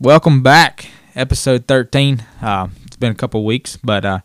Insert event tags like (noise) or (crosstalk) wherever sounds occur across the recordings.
Welcome back, episode 13. Uh, it's been a couple weeks, but uh,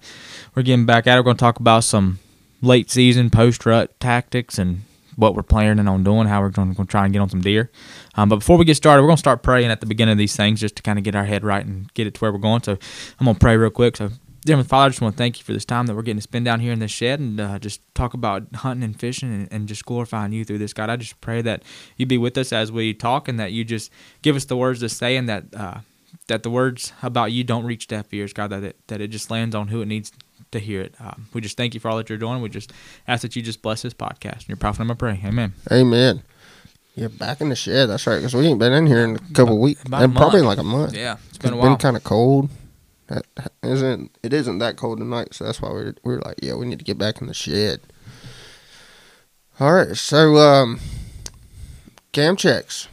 we're getting back at it. We're going to talk about some late season post rut tactics and what we're planning on doing, how we're going to try and get on some deer. Um, but before we get started, we're going to start praying at the beginning of these things just to kind of get our head right and get it to where we're going. So I'm going to pray real quick. So, dear Heavenly Father, I just want to thank you for this time that we're getting to spend down here in this shed and uh, just talk about hunting and fishing and, and just glorifying you through this. God, I just pray that you be with us as we talk and that you just give us the words to say and that uh, that the words about you don't reach deaf ears, God, that it, that it just lands on who it needs to hear it. Um, we just thank you for all that you're doing. We just ask that you just bless this podcast. In your prophet, to pray. Amen. Amen. Yeah, back in the shed. That's right. Because we ain't been in here in a couple weeks, about and probably like a month. Yeah, it's It's been a been kind of cold. That isn't. It isn't that cold tonight, so that's why we're we're like, yeah, we need to get back in the shed. All right, so um, cam checks.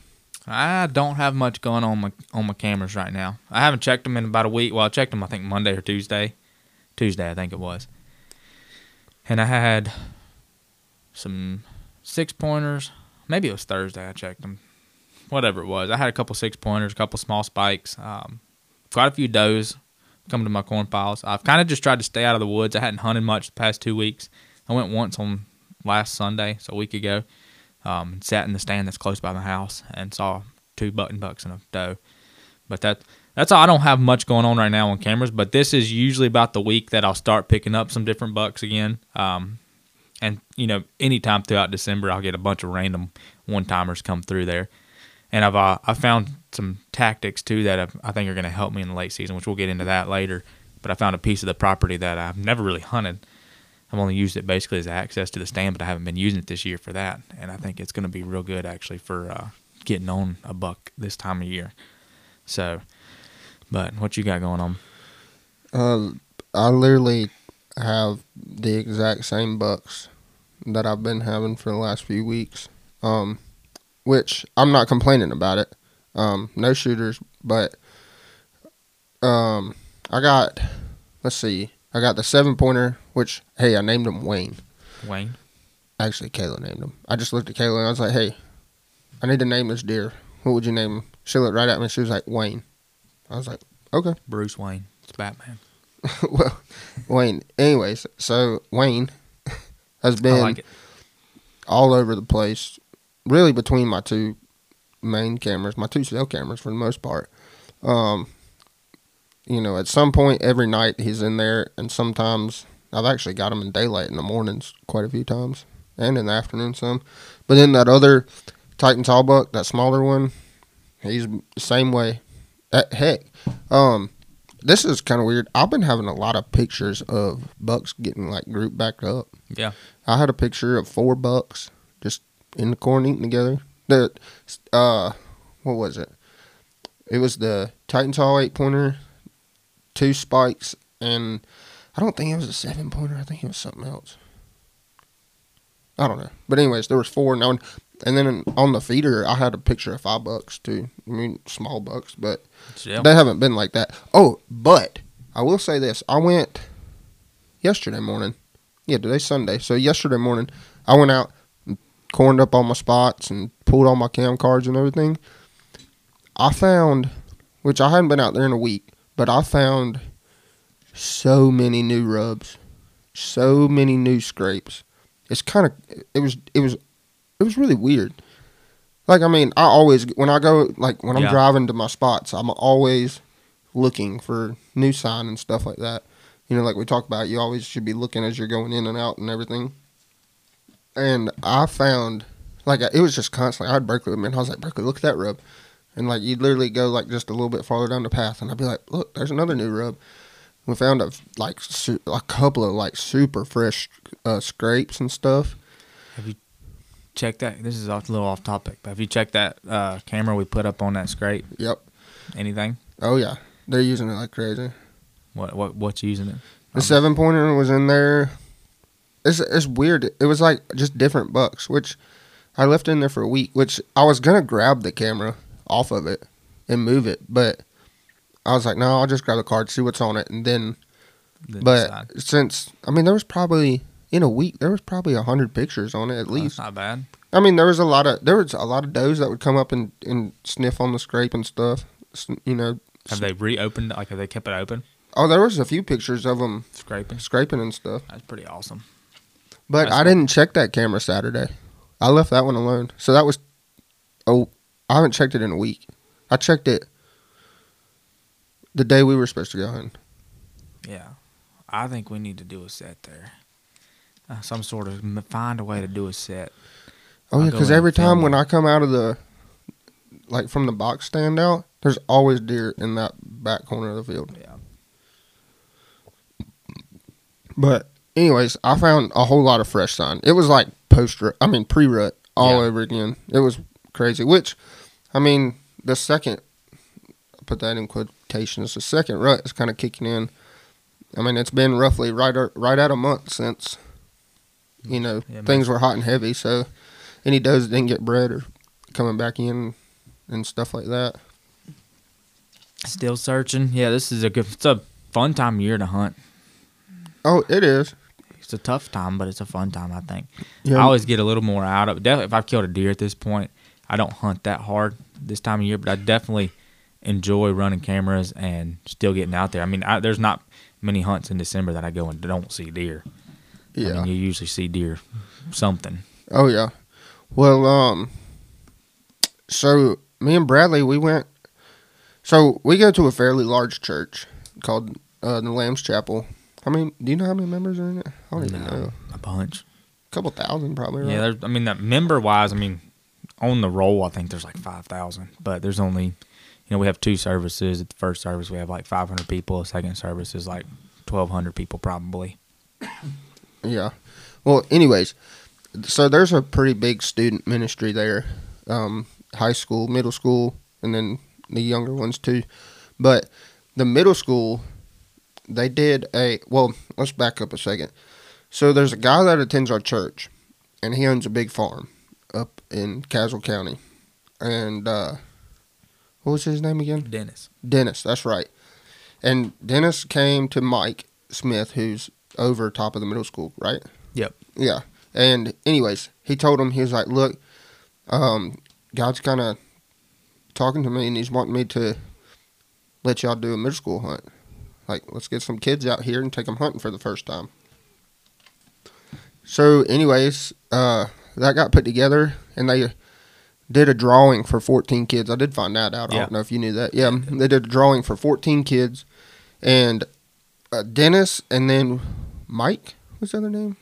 I don't have much going on my on my cameras right now. I haven't checked them in about a week. Well, I checked them I think Monday or Tuesday. Tuesday, I think it was. And I had some six pointers. Maybe it was Thursday. I checked them. Whatever it was, I had a couple six pointers, a couple small spikes, um, quite a few does coming to my corn piles. I've kind of just tried to stay out of the woods. I hadn't hunted much the past two weeks. I went once on last Sunday, so a week ago um, and sat in the stand that's close by my house and saw two button bucks and a doe. But that that's all. I don't have much going on right now on cameras, but this is usually about the week that I'll start picking up some different bucks again. Um, and you know, anytime throughout December, I'll get a bunch of random one timers come through there. And I've uh, I found some tactics too that I've, I think are going to help me in the late season, which we'll get into that later. But I found a piece of the property that I've never really hunted. I've only used it basically as access to the stand, but I haven't been using it this year for that. And I think it's going to be real good actually for uh, getting on a buck this time of year. So, but what you got going on? Uh, I literally have the exact same bucks that I've been having for the last few weeks. Um, which I'm not complaining about it. Um, no shooters, but um, I got let's see, I got the seven pointer, which hey, I named him Wayne. Wayne. Actually, Kayla named him. I just looked at Kayla and I was like, hey, I need to name this deer. What would you name him? She looked right at me. She was like, Wayne. I was like, okay. Bruce Wayne. It's Batman. (laughs) well, Wayne. Anyways, so Wayne (laughs) has been like all over the place, really between my two main cameras, my two cell cameras for the most part. Um, you know, at some point every night he's in there, and sometimes I've actually got him in daylight in the mornings quite a few times, and in the afternoon some. But then that other Titan tall buck, that smaller one, he's the same way. Heck, um, this is kind of weird. I've been having a lot of pictures of bucks getting like grouped back up. Yeah. I had a picture of four bucks just in the corn eating together. The uh, what was it? It was the Titans Tall eight pointer, two spikes, and I don't think it was a seven pointer. I think it was something else. I don't know, but anyways, there was four. Now, and then on the feeder, I had a picture of five bucks too. I mean, small bucks, but Yeah. they haven't been like that. Oh, but I will say this: I went yesterday morning. Yeah, today's Sunday. So yesterday morning, I went out, and corned up all my spots, and pulled all my cam cards and everything. I found, which I hadn't been out there in a week, but I found so many new rubs, so many new scrapes. It's kind of it was it was it was really weird. Like I mean, I always when I go like when I'm Yeah. driving to my spots, I'm always looking for new sign and stuff like that. You know, like we talk about, you always should be looking as you're going in and out and everything. And I found like it was just constantly. I had Berkeley with me, and I was like, Berkeley, look at that rub. And like you'd literally go like just a little bit farther down the path, and I'd be like, look, there's another new rub. We found a like su- a couple of like super fresh uh, scrapes and stuff. Have you checked that. This is off, a little off topic, but have you checked that uh, camera we put up on that scrape? Yep. Anything? Oh yeah, they're using it like crazy. What what what's using it? The seven pointer was in there. It's it's weird. It was like just different bucks, which I left in there for a week. Which I was gonna grab the camera off of it and move it, but I was like, no, I'll just grab the card, see what's on it, and then. The But side. since I mean, there was probably in a week there was probably a hundred pictures on it at least. that's not bad. I mean, there was a lot of there was a lot of does that would come up and, and sniff on the scrape and stuff. you know. Have they reopened? Like, have they kept it open? Oh, there was a few pictures of them Scraping. scraping and stuff. That's pretty awesome. But That's I cool. didn't check that camera Saturday. I left that one alone. So that was oh, I haven't checked it in a week. I checked it the day we were supposed to go in. Yeah, I think we need to do a set there. Uh, some sort of find a way to do a set. Oh I'll yeah, because every time when it. I come out of the like from the box stand out, there's always deer in that back corner of the field. Yeah. But anyways, I found a whole lot of fresh sign. It was like post rut, I mean pre rut all Yeah. over again. It was crazy. Which, I mean, the second I put that in quotations. The second rut is kind of kicking in. I mean, it's been roughly right er, right at a month since you know Yeah, things were hot and heavy. So any does that didn't get bred or coming back in and stuff like that. Still searching. Yeah, this is a good. It's a fun time of year to hunt. Oh, it is. It's a tough time, but it's a fun time. I think. Yeah. I always get a little more out of it. Definitely, if I've killed a deer at this point, I don't hunt that hard this time of year, but I definitely enjoy running cameras and still getting out there. I mean, I, there's not many hunts in December that I go and don't see deer. I yeah. mean, you usually see deer something. Oh yeah. Well, um so me and Bradley we went so we go to a fairly large church called uh, the Lamb's Chapel. I mean, do you know how many members are in it? I don't even No, know. A bunch. A couple thousand probably, right? Yeah, there's, I mean, that member wise, I mean, on the roll, I think there's like 5,000, but there's only, you know, we have two services. At the first service, we have like 500 people. The second service is like 1,200 people, probably. Yeah. Well, anyways, so there's a pretty big student ministry there, um, high school, middle school, and then the younger ones too. But the middle school, they did a well. Let's back up a second. So there's a guy that attends our church, and he owns a big farm up in Caswell County, and uh, what was his name again? Dennis. Dennis, that's right. And Dennis came to Mike Smith, who's over top of the middle school, right? Yep. Yeah. And anyways, he told him he was like, "Look, um, God's kind of talking to me, and He's wanting me to let y'all do a middle school hunt. Like, let's get some kids out here and take them hunting for the first time." So, anyways, uh, that got put together, and they did a drawing for 14 kids. I did find that out. I Yeah. don't know if you knew that. Yeah, they did a drawing for 14 kids, and uh, Dennis, and then Mike. What's the other name?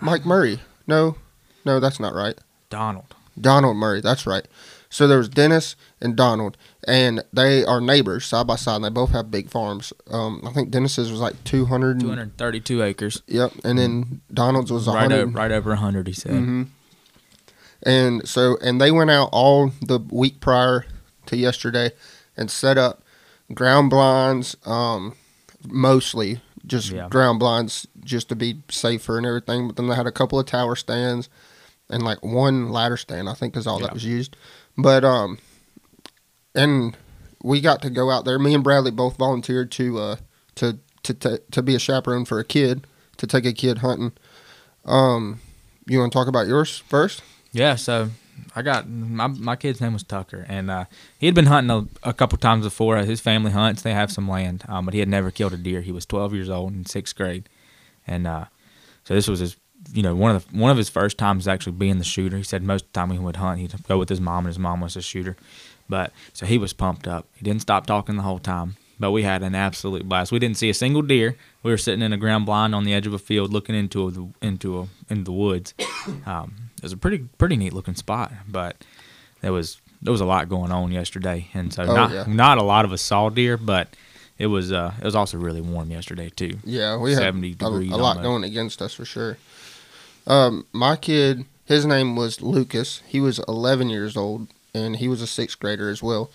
Mike Murray. No, no, that's not right. Donald. Donald Murray. That's right. So there was Dennis and Donald, and they are neighbors side by side. And they both have big farms. Um, I think Dennis's was like 200. 232 acres. Yep, and then Donald's was Right, 100. o- right over 100, he said. hmm And so, and they went out all the week prior to yesterday and set up ground blinds, um, mostly just Yeah. ground blinds just to be safer and everything. But then they had a couple of tower stands and like one ladder stand, I think is all Yeah. that was used. But, um, and we got to go out there. Me and Bradley both volunteered to, uh, to, to, to, to be a chaperone for a kid, to take a kid hunting. Um, you want to talk about yours first? Yeah, so I got my my kid's name was Tucker, and uh, he had been hunting a, a couple times before. His family hunts; they have some land, um, but he had never killed a deer. He was 12 years old in sixth grade, and uh, so this was his, you know, one of the one of his first times actually being the shooter. He said most of the time he would hunt, he'd go with his mom, and his mom was a shooter. But so he was pumped up. He didn't stop talking the whole time. But we had an absolute blast. We didn't see a single deer. We were sitting in a ground blind on the edge of a field, looking into a, into a, into the woods. (coughs) Um, it was a pretty pretty neat looking spot, but there was there was a lot going on yesterday, and so Oh, not yeah. not a lot of us saw deer, but it was uh it was also really warm yesterday too. Yeah, we had 70 a, degrees a lot almost. going against us for sure. Um, my kid, his name was Lucas. He was 11 years old, and he was a sixth grader as well.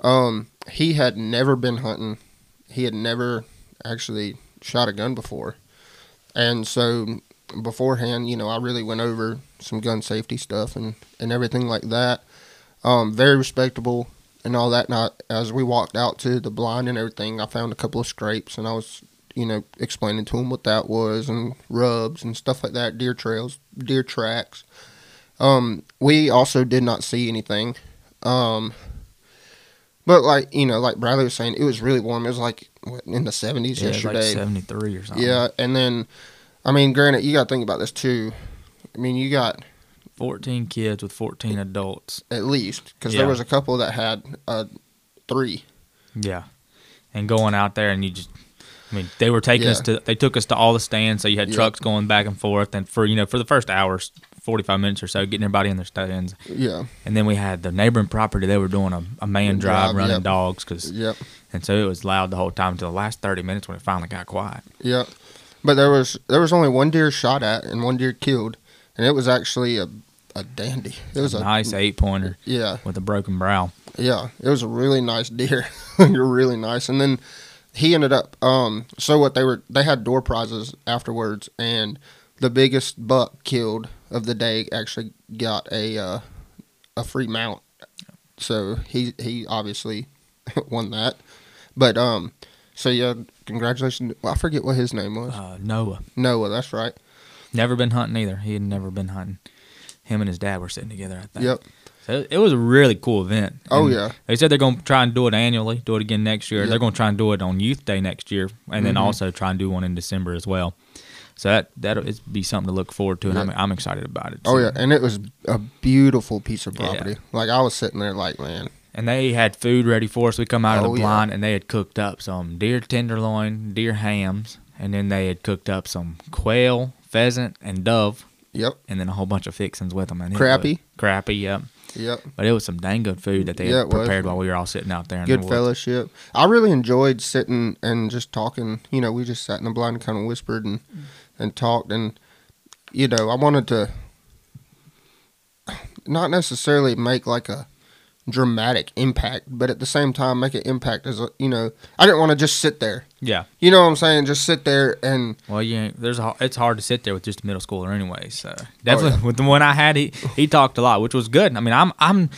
Um, he had never been hunting. He had never actually shot a gun before, and so beforehand, you know, I really went over some gun safety stuff and and everything like that. Um, very respectable and all that. And I, as we walked out to the blind and everything, I found a couple of scrapes, and I was you know, explaining to him what that was and rubs and stuff like that, deer trails, deer tracks. Um, we also did not see anything. Um, But like you know, like Bradley was saying, it was really warm. It was like what, in the seventies Yeah, was like yesterday. seventy three or something. yeah, and then, I mean, granted, you got to think about this too. I mean, you got fourteen kids with fourteen adults. at least because Yeah. there was a couple that had uh, three. Yeah, and going out there and you just. I mean, they were taking us to. They took us to all the stands, so you had Yep. trucks going back and forth, and for you know, for the first hours, forty five minutes or so, getting everybody in their stands, Yeah, and then we had the neighboring property. They were doing a, a man drive, Drive, running yep. dogs, cause, yep, and so it was loud the whole time until the last thirty minutes when it finally got quiet. yep. But there was there was only one deer shot at and one deer killed, and it was actually a a dandy. It was a nice eight pointer yeah. with a broken brow. Yeah, it was a really nice deer. (laughs) You're really nice. And then he ended up um so what they were they had door prizes afterwards and the biggest buck killed of the day actually got a uh, a free mount. So he he obviously (laughs) won that. But um so yeah, congratulations. Well, I forget what his name was. Uh, Noah Noah, that's right. never been hunting either. He had never been hunting. Him and his dad were sitting together. I think. Yep. So it was a really cool event. Oh And yeah. They said they're going to try and do it annually, do it again next year. They're going to try and do it on Youth Day next year, and then Mhm. also try and do one in December as well. So that that'll be something to look forward to, and Yep. I'm, I'm excited about it. Oh yeah, and it was a beautiful piece of Yeah. property. Like I was sitting there like, man, And they had food ready for us. We come out of Oh, the yeah. blind, and they had cooked up some deer tenderloin, deer hams, and then they had cooked up some quail, pheasant, and dove, yep, and then a whole bunch of fixings with them. And Crappie? crappie, yep. Yep. But it was some dang good food that they Yeah, had prepared while we were all sitting out there. In good the fellowship. I really enjoyed sitting and just talking. You know, we just sat in the blind and kind of whispered and and talked, and you know, I wanted to not necessarily make like a dramatic impact, but at the same time make an impact as a, you know, I didn't want to just sit there. Yeah. You know what I'm saying? Just sit there and Well, you ain't, there's a, it's hard to sit there with just a middle schooler anyway. So Oh, definitely (laughs) with the one I had, he he talked a lot, which was good. I mean, I'm I'm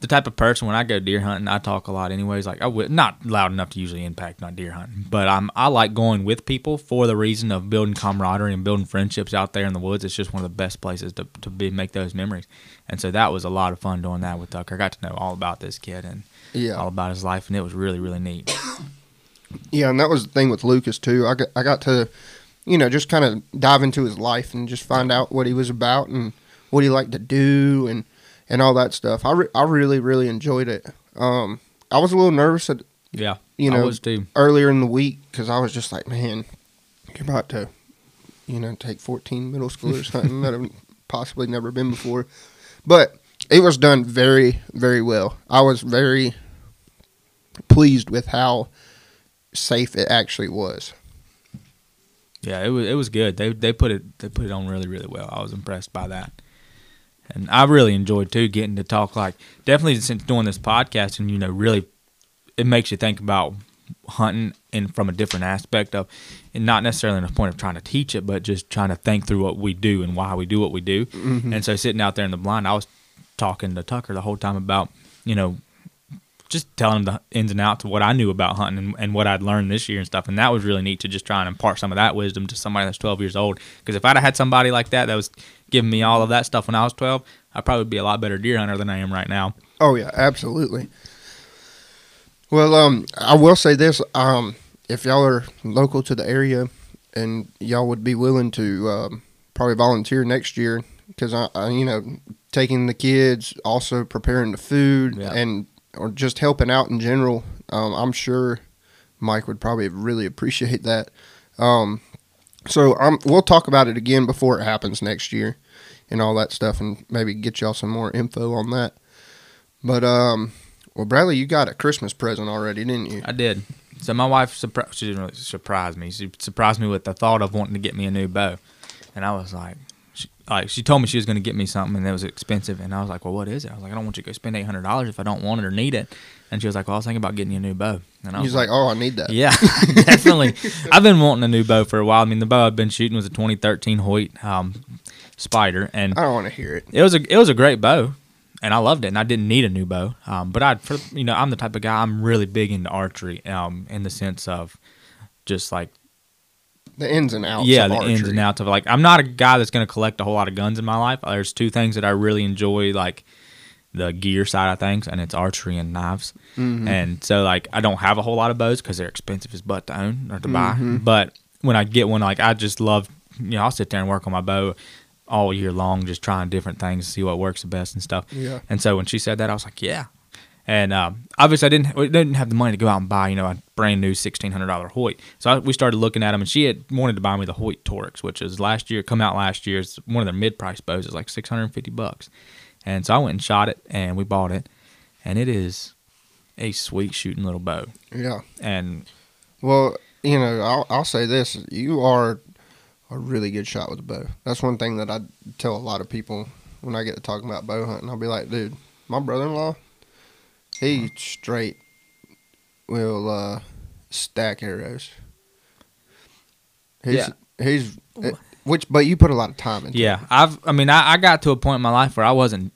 the type of person when I go deer hunting, I talk a lot anyways. Like I would not loud enough to usually impact not deer hunting, but I'm I like going with people for the reason of building camaraderie and building friendships out there in the woods. It's just one of the best places to to be make those memories. And so that was a lot of fun doing that with Tucker. I got to know all about this kid and yeah, all about his life, and it was really really neat. Yeah, and that was the thing with Lucas too. I got I got to, you know, just kind of dive into his life and just find out what he was about and what he liked to do and and all that stuff. I re- I really really enjoyed it. Um, I was a little nervous at, Yeah, You I know, earlier in the week because I was just like, man, you're about to, you know, take 14 middle schoolers hunting that I've (laughs) possibly never been before, but it was done very very well. I was very pleased with how safe it actually was. Yeah, it was it was good. They they put it they put it on really really well. I was impressed by that, and I really enjoyed too getting to talk like definitely since doing this podcast and you know really it makes you think about hunting and from a different aspect of and not necessarily in a point of trying to teach it but just trying to think through what we do and why we do what we do. Mm-hmm. And so sitting out there in the blind i was talking to tucker the whole time about you know just telling him the ins and outs of what I knew about hunting and, and what I'd learned this year and stuff. And that was really neat to just try and impart some of that wisdom to somebody that's 12 years old. Because if I'd have had somebody like that that was giving me all of that stuff when I was 12, I'd probably be a lot better deer hunter than I am right now. Oh yeah, absolutely. Well, um, I will say this: um, if y'all are local to the area and y'all would be willing to um, probably volunteer next year, because I, I, you know, taking the kids, also preparing the food, Yeah. and or just helping out in general, um, I'm sure Mike would probably really appreciate that. Um, so um, we'll talk about it again before it happens next year, and all that stuff, and maybe get y'all some more info on that. But um, well, Bradley, you got a Christmas present already, didn't you? I did. So my wife surprised. She didn't really surprise me. She surprised me with the thought of wanting to get me a new bow, and I was like, she, like she told me she was going to get me something and it was expensive, and I was like, well, what is it? I was like, I don't want you to go spend eight hundred dollars if I don't want it or need it. And she was like, well, I was thinking about getting you a new bow, and I was He's like, oh, I need that. yeah, (laughs) definitely. I've been wanting a new bow for a while. I mean, the bow I've been shooting was a 2013 Hoyt um, Spyder, and I don't want to hear it. it was a it was a great bow, and I loved it. And I didn't need a new bow, um, but I, for you know, I'm the type of guy I'm really big into archery, um, in the sense of just like The ins and outs. yeah, of the ins and outs of like I'm not a guy that's going to collect a whole lot of guns in my life. There's two things that I really enjoy like the gear side of things, and it's archery and knives. Mhm. And so like I don't have a whole lot of bows because they're expensive as butt to own or to buy. Mhm. But when I get one, like I just love, you know, I'll sit there and work on my bow all year long, just trying different things see what works the best and stuff. Yeah. And so when she said that, I was like, yeah. And um, obviously, I didn't didn't have the money to go out and buy, you know, a brand new sixteen hundred dollar Hoyt. So I, we started looking at them, and she had wanted to buy me the Hoyt Torrex, which is last year, come out last year. It's one of their mid price bows. It's like six hundred and fifty bucks. And so I went and shot it, and we bought it, and it is a sweet shooting little bow. Yeah. And Well, you know, I'll, I'll say this: you are a really good shot with a bow. That's one thing that I tell a lot of people when I get to talking about bow hunting. I'll be like, dude, my brother-in-law, he straight will uh, stack arrows. He's, Yeah. he's it- which, but you put a lot of time into. it. Yeah, I've. I mean, I, I got to a point in my life where I wasn't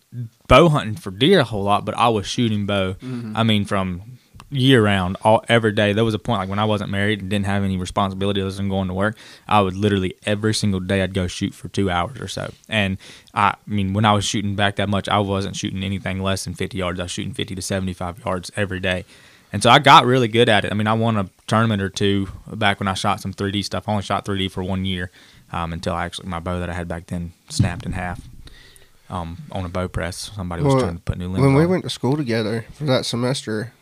bow hunting for deer a whole lot, but I was shooting bow. I mean, from year round, all every day. There was a point like when I wasn't married and didn't have any responsibility other than going to work. I would literally every single day I'd go shoot for two hours or so. And I, I mean, when I was shooting back that much, I wasn't shooting anything less than fifty yards. I was shooting fifty to seventy five yards every day. And so I got really good at it. I mean, I won a tournament or two back when I shot some 3D stuff. I only shot 3D for one year um, until actually my bow that I had back then snapped in half um, on a bow press. Somebody was Well, trying to put new limbs When we went to school together for that semester,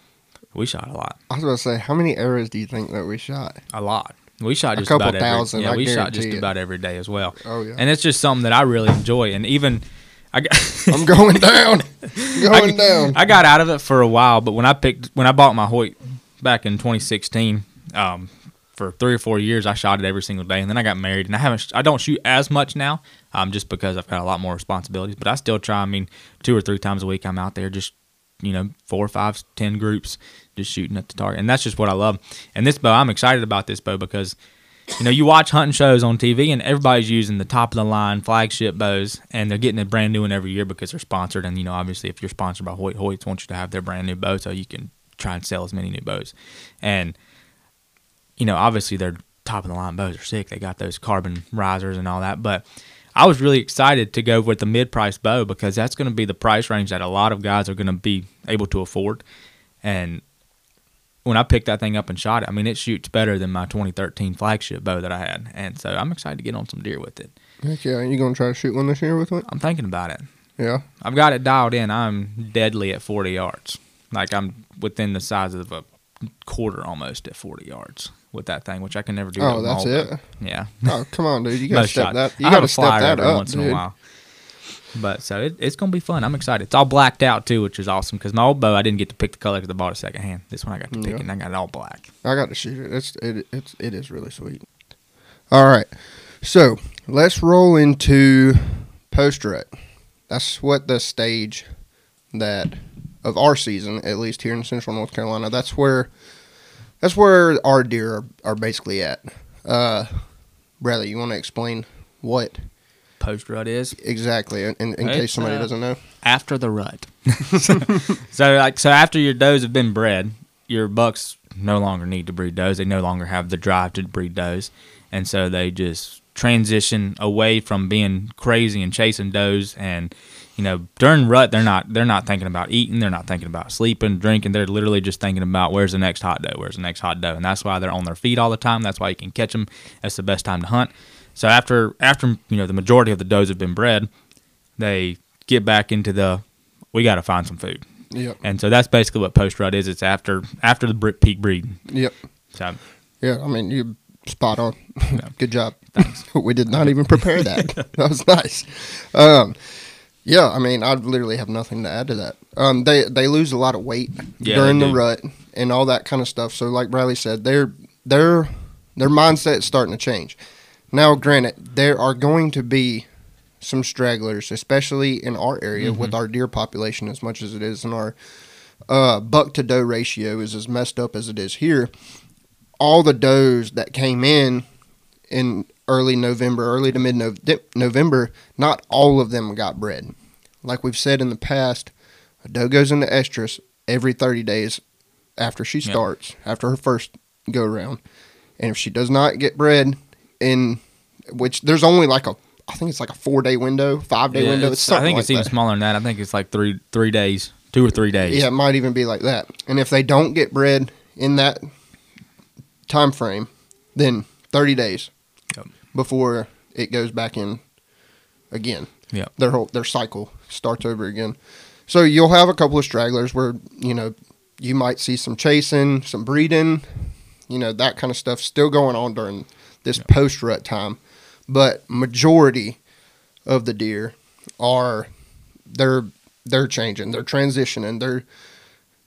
we shot a lot, I was going to say, how many arrows do you think that we shot? a lot. We shot A just couple about every, Yeah, I we shot just it. about every day as well. Oh yeah, And it's just something that I really enjoy. And even I got, (laughs) I'm going down, (laughs) going down. I got out of it for a while, but when I picked when I bought my Hoyt back in 2016, um, for three or four years I shot it every single day, and then I got married, and I haven't sh- I don't shoot as much now, um, just because I've got a lot more responsibilities. But I still try. I mean, two or three times a week I'm out there just you know four, five, ten groups just shooting at the target, and that's just what I love. And this bow, I'm excited about this bow because you know, you watch hunting shows on TV and everybody's using the top of the line flagship bows and they're getting a brand new one every year because they're sponsored. And, you know, obviously if you're sponsored by Hoyt, Hoyts wants you to have their brand new bow so you can try and sell as many new bows. And, you know, obviously their top of the line bows are sick. They got those carbon risers and all that. But I was really excited to go with the mid price bow because that's going to be the price range that a lot of guys are going to be able to afford. And when I picked that thing up and shot it, I mean, it shoots better than my 2013 flagship bow that I had. And so I'm excited to get on some deer with it. Heck yeah, you gonna try to shoot one this year with it? I'm thinking about it. Yeah. I've got it dialed in. I'm deadly at 40 yards. Like I'm within the size of a quarter almost at 40 yards with that thing, which I can never do. Oh, that's it. bow. Yeah. Oh, come on, dude. You (laughs) gotta step shots. that. You gotta step that up, once in a while. But so it, it's gonna be fun. I'm excited. It's all blacked out too, which is awesome because my old bow I didn't get to pick the color because I bought it secondhand. This one I got to pick Yeah. and I got it all black. I got to shoot it. It's it it's it is really sweet. All right, so let's roll into post rut. That's what the stage that of our season, at least here in Central North Carolina. That's where that's where our deer are, are basically at. Uh, Bradley, you want to explain what Post rut is exactly in, in, in case somebody uh, doesn't know? after the rut. (laughs) so like so after your does have been bred, your bucks no longer need to breed does. They no longer have the drive to breed does, and so they just transition away from being crazy and chasing does. And you know during rut, they're not they're not thinking about eating. They're not thinking about sleeping, drinking. They're literally just thinking about where's the next hot doe, where's the next hot doe, and that's why they're on their feet all the time. That's why you can catch them. That's the best time to hunt. So after after you know the majority of the does have been bred, they get back into the we got to find some food. Yep. And so that's basically what post rut is. It's after after the peak breeding. Yep. So Yeah, I mean you spot on. Yeah. (laughs) Good job. (laughs) we did not even prepare that. (laughs) that was nice. Um, yeah, I mean I literally have nothing to add to that. Um, they they lose a lot of weight Yeah, during the rut and all that kind of stuff. So like Bradley said, their their their mindset's starting to change. Now, granted, there are going to be some stragglers, especially in our area Mm-hmm. with our deer population as much as it is and our uh, buck to doe ratio is as messed up as it is here. All the does that came in in early November, early to mid November, not all of them got bred. Like we've said in the past, a doe goes into estrus every 30 days after she Yep. starts, after her first go around. And if she does not get bred in which there's only like a, I think it's like a four day window, five day Yeah, window. it's- It's I think like it's even that. smaller than that. I think it's like three three days, two or three days. Yeah, it might even be like that. And if they don't get bred in that time frame, then 30 days Yep. before it goes back in again. Yep. Their whole their cycle starts over again. So you'll have a couple of stragglers where, you know, you might see some chasing, some breeding, you know, that kind of stuff still going on during this post rut time. But majority of the deer are they're they're changing, they're transitioning, they're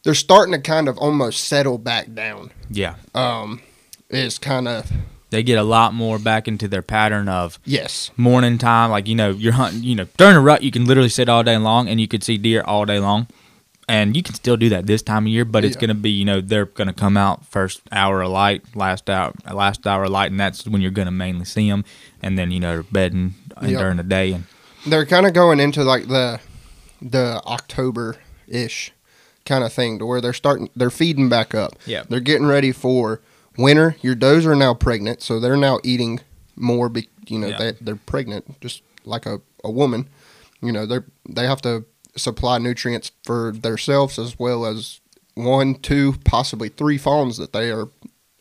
they're starting to kind of almost settle back down. Yeah. Um, is kind of They get a lot more back into their pattern of yes, morning time. Like, you know, you're hunting, you know, during a rut, you can literally sit all day long and you could see deer all day long. And you can still do that this time of year, but it's Yeah. going to be, you know, they're going to come out first hour of light, last hour, last hour of light, and that's when you're going to mainly see them. And then, you know, they're bedding Yep. during the day. And they're kind of going into like the the October ish kind of thing to where they're starting they're feeding back up. Yeah. They're getting ready for winter. Your does are now pregnant, so they're now eating more. Be, you know, Yeah. they they're pregnant just like a, a woman. You know, they're they have to supply nutrients for themselves as well as one, two, possibly three fawns that they are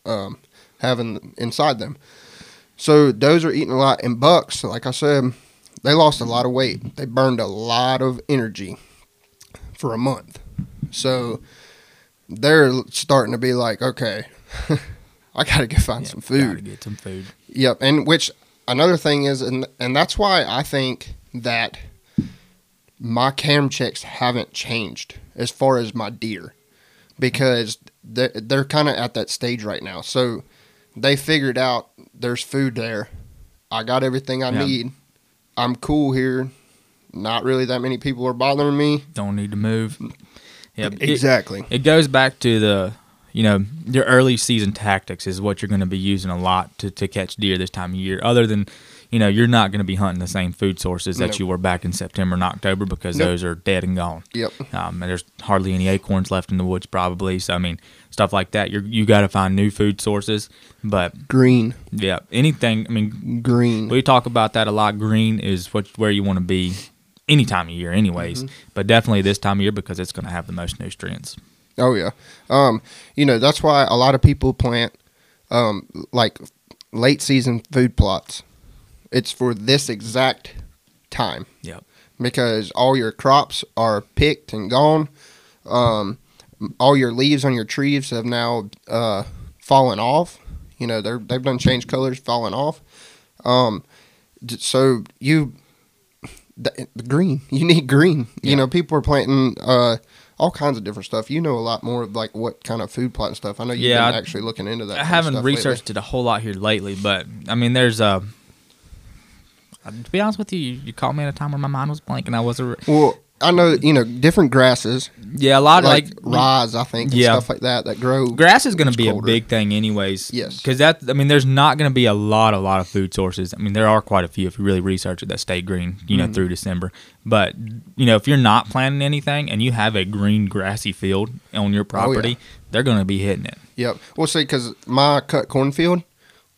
um, having inside them. So does are eating a lot, and bucks, like I said, they lost a lot of weight. They burned a lot of energy for a month. So they're starting to be like, okay, (laughs) I got to go find some food. Gotta get some food. Yep, and which another thing is, and and that's why I think that my cam checks haven't changed as far as my deer, because they're, they're kind of at that stage right now. So they figured out there's food there. I got everything I Yeah. need. I'm cool here. Not really that many people are bothering me. Don't need to move. Yeah, it- Exactly. It goes back to the, you know, your early season tactics is what you're going to be using a lot to, to catch deer this time of year. Other than, you know, you're not going to be hunting the same food sources that Nope. you were back in September and October because Nope. those are dead and gone. Yep. Um, and there's hardly any acorns left in the woods probably. So I mean, stuff like that. You you got to find new food sources. But Green. yeah, anything. I mean, Green. we talk about that a lot. Green is what where you want to be any time of year, anyways. But definitely this time of year because it's going to have the most nutrients. Oh yeah. Um, you know, that's why a lot of people plant um like late season food plots. It's for this exact time Yep. because all your crops are picked and gone. Um, all your leaves on your trees have now uh, fallen off. You know, they're they've done changed colors, fallen off. Um, so you the, the green, (laughs) you need green. Yeah. You know, people are planting uh, all kinds of different stuff. You know a lot more of like what kind of food plot and stuff. I know you've Yeah, been I- actually looking into that. I haven't stuff lately. researched it a whole lot here lately, but I mean, there's uh, to be honest with you, you, you caught me at a time where my mind was blank and I wasn't. Well, I know you know different grasses Yeah, a lot like, of like, rise, I think, and Yeah. stuff like that that grow. grass is going to be colder. a big thing, anyways. Yes. because that I mean, there's not going to be a lot, a lot of food sources. I mean, there are quite a few if you really research it that stay green, you know, Mhm. through December. But you know, if you're not planting anything and you have a green grassy field on your property, they're going to be hitting it. Yep. Well, see, because my cut cornfield,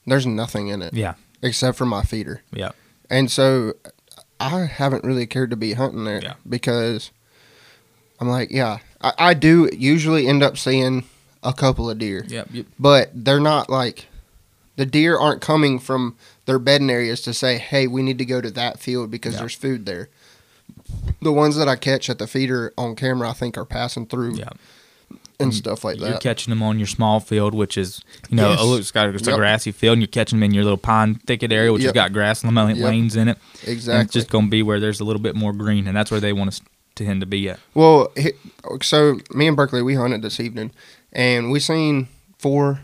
there's nothing in it Yeah, except for my feeder, yeah, and so I haven't really cared to be hunting there Yeah. because I'm like, yeah, I, I do usually end up seeing a couple of deer, yep, yep. but they're not like the deer aren't coming from their bedding areas to say, hey, we need to go to that field because Yeah. there's food there. The ones that I catch at the feeder on camera, I think, are passing through Yeah. And stuff like that. You're catching them on your small field, which is you know Yes. a, it's got it's a grassy field, and you're catching them in your little pine thicket area, which has Yep. got grass lane- Yep. lanes in it. And exactly. it's just going to be where there's a little bit more green, and that's where they want us to tend to be at. Well, so me and Berkeley we hunted this evening, and we seen four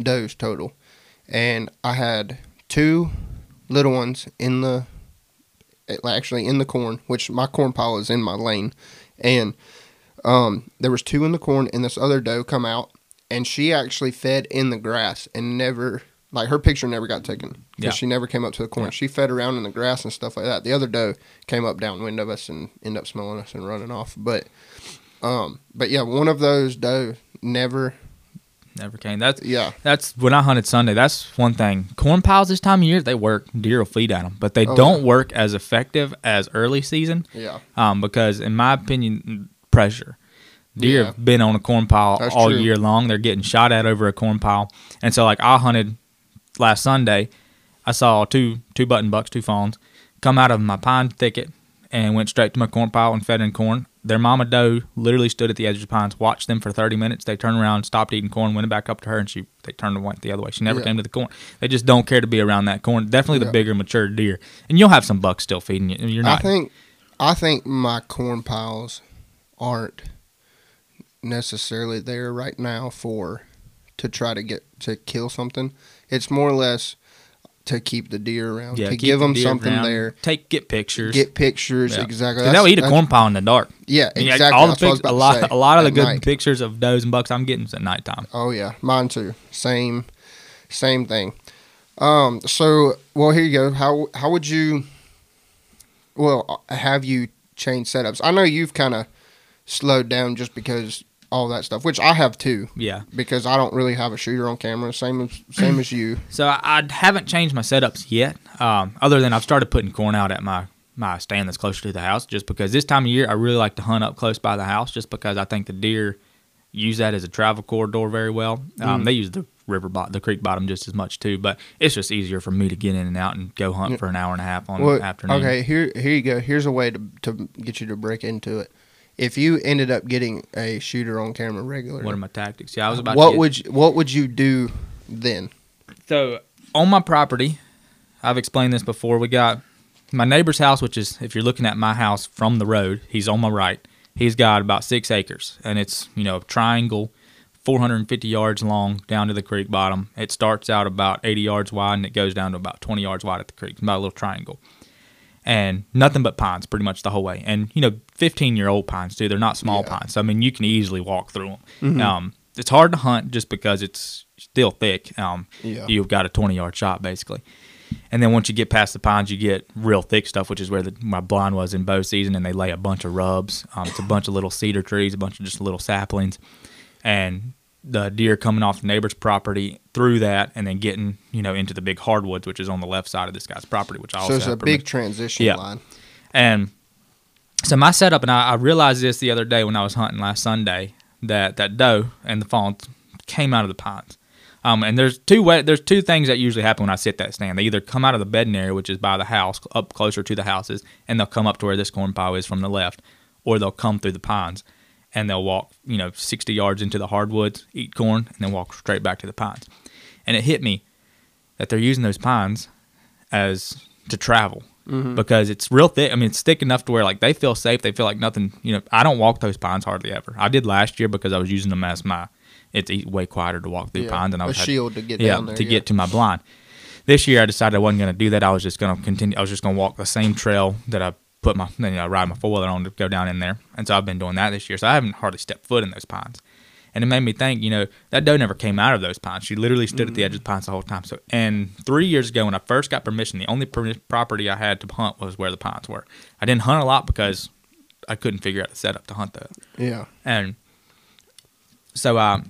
does total, and I had two little ones in the eh, actually in the corn, which my corn pile is in my lane, and um, there was two in the corn, and this other doe come out, and she actually fed in the grass and never. Like her picture never got taken because Yeah. she never came up to the corn. Yeah. She fed around in the grass and stuff like that. The other doe came up downwind of us and ended up smelling us and running off. But um, but yeah, one of those doe never Never came. That's Yeah. that's when I hunted Sunday. That's one thing. Corn piles this time of year they work. Deer will feed at them, but they Oh, don't yeah. work as effective as early season. Yeah. Um, because in my opinion, pressure. Deer Yeah. have been on a corn pile That's all true. year long. They're getting shot at over a corn pile, and so like I hunted last Sunday. I saw two two button bucks, two fawns, come out of my pine thicket and went straight to my corn pile and fed in corn. Their mama doe literally stood at the edge of the pines, watched them for 30 minutes. They turned around, stopped eating corn, went back up to her, and she they turned and went the other way. She never Yeah. came to the corn. They just don't care to be around that corn. Definitely Yeah. the bigger, mature deer, and you'll have some bucks still feeding you. You're not. I think I think my corn piles aren't necessarily there right now for to try to get to kill something. It's more or less to keep the deer around, yeah, to give the them something around, there, Take get pictures. get pictures Yeah. exactly. 'Cause they'll eat a corn pile in the dark. Yeah, I mean, like, exactly. all the That's was pic- a lot, a lot of the good night. pictures of does and bucks I'm getting is at nighttime. Oh yeah, mine too. Same, same thing. Um. So, well, here you go. How how would you? Well, have you changed setups? I know you've kind of slowed down just because all that stuff, which I have too, Yeah. because I don't really have a shooter on camera. Same as same as you. (clears throat) So I, I haven't changed my setups yet. Um, other than I've started putting corn out at my my stand that's closer to the house, just because this time of year I really like to hunt up close by the house, just because I think the deer use that as a travel corridor very well. Um, Mm. They use the river bot, the creek bottom just as much too, but it's just easier for me to get in and out and go hunt for an hour and a half on Well, the afternoon. okay. Here here you go. Here's a way to to get you to break into it. If you ended up getting a shooter on camera regularly, What are my tactics? Yeah, I was about. what to get- would you, what would you do then? So on my property, I've explained this before. We got my neighbor's house, which is if you're looking at my house from the road, he's on my right. He's got about six acres, and it's you know a triangle, 450 yards long down to the creek bottom. It starts out about 80 yards wide, and it goes down to about 20 yards wide at the creek. It's about a little triangle, and nothing but pines pretty much the whole way. And you know, 15 year old pines too. They're not small Yeah. pines. So I mean, you can easily walk through them. Um, it's hard to hunt just because it's still thick. Um, Yeah. you've got a 20 yard shot basically. And then once you get past the pines, you get real thick stuff, which is where the, my blind was in bow season. And they lay a bunch of rubs. Um, it's a bunch of little cedar trees, a bunch of just little saplings, and the deer coming off the neighbor's property through that, and then getting you know into the big hardwoods, which is on the left side of this guy's property, which I also So it's a big transition Yeah. line. and so my setup, and I, I realized this the other day when I was hunting last Sunday that that doe and the fawn came out of the pines. Um, and there's two way, there's two things that usually happen when I sit that stand. They either come out of the bedding area, which is by the house, up closer to the houses, and they'll come up to where this corn pile is from the left, or they'll come through the pines, and they'll walk, you know, 60 yards into the hardwoods, eat corn, and then walk straight back to the pines. And it hit me that they're using those pines as to travel mm-hmm. because it's real thick. I mean, it's thick enough to where like they feel safe. They feel like nothing. You know, I don't walk those pines hardly ever. I did last year because I was using them as my. It's way quieter to walk through Yeah, pines, and I was had- shield to get yeah down there. to yeah. get to my blind. This year, I decided I wasn't going to do that. I was just going to continue. I was just going to walk the same trail that I put my you know ride my four wheeler on to go down in there, and so I've been doing that this year. So I haven't hardly stepped foot in those pines. And it made me think, you know, that doe never came out of those pines. She literally stood at the edge of the mm. pines the whole time. So, and three years ago, when I first got permission, the only per- property I had to hunt was where the pines were. I didn't hunt a lot because I couldn't figure out the setup to hunt that. Yeah. And so I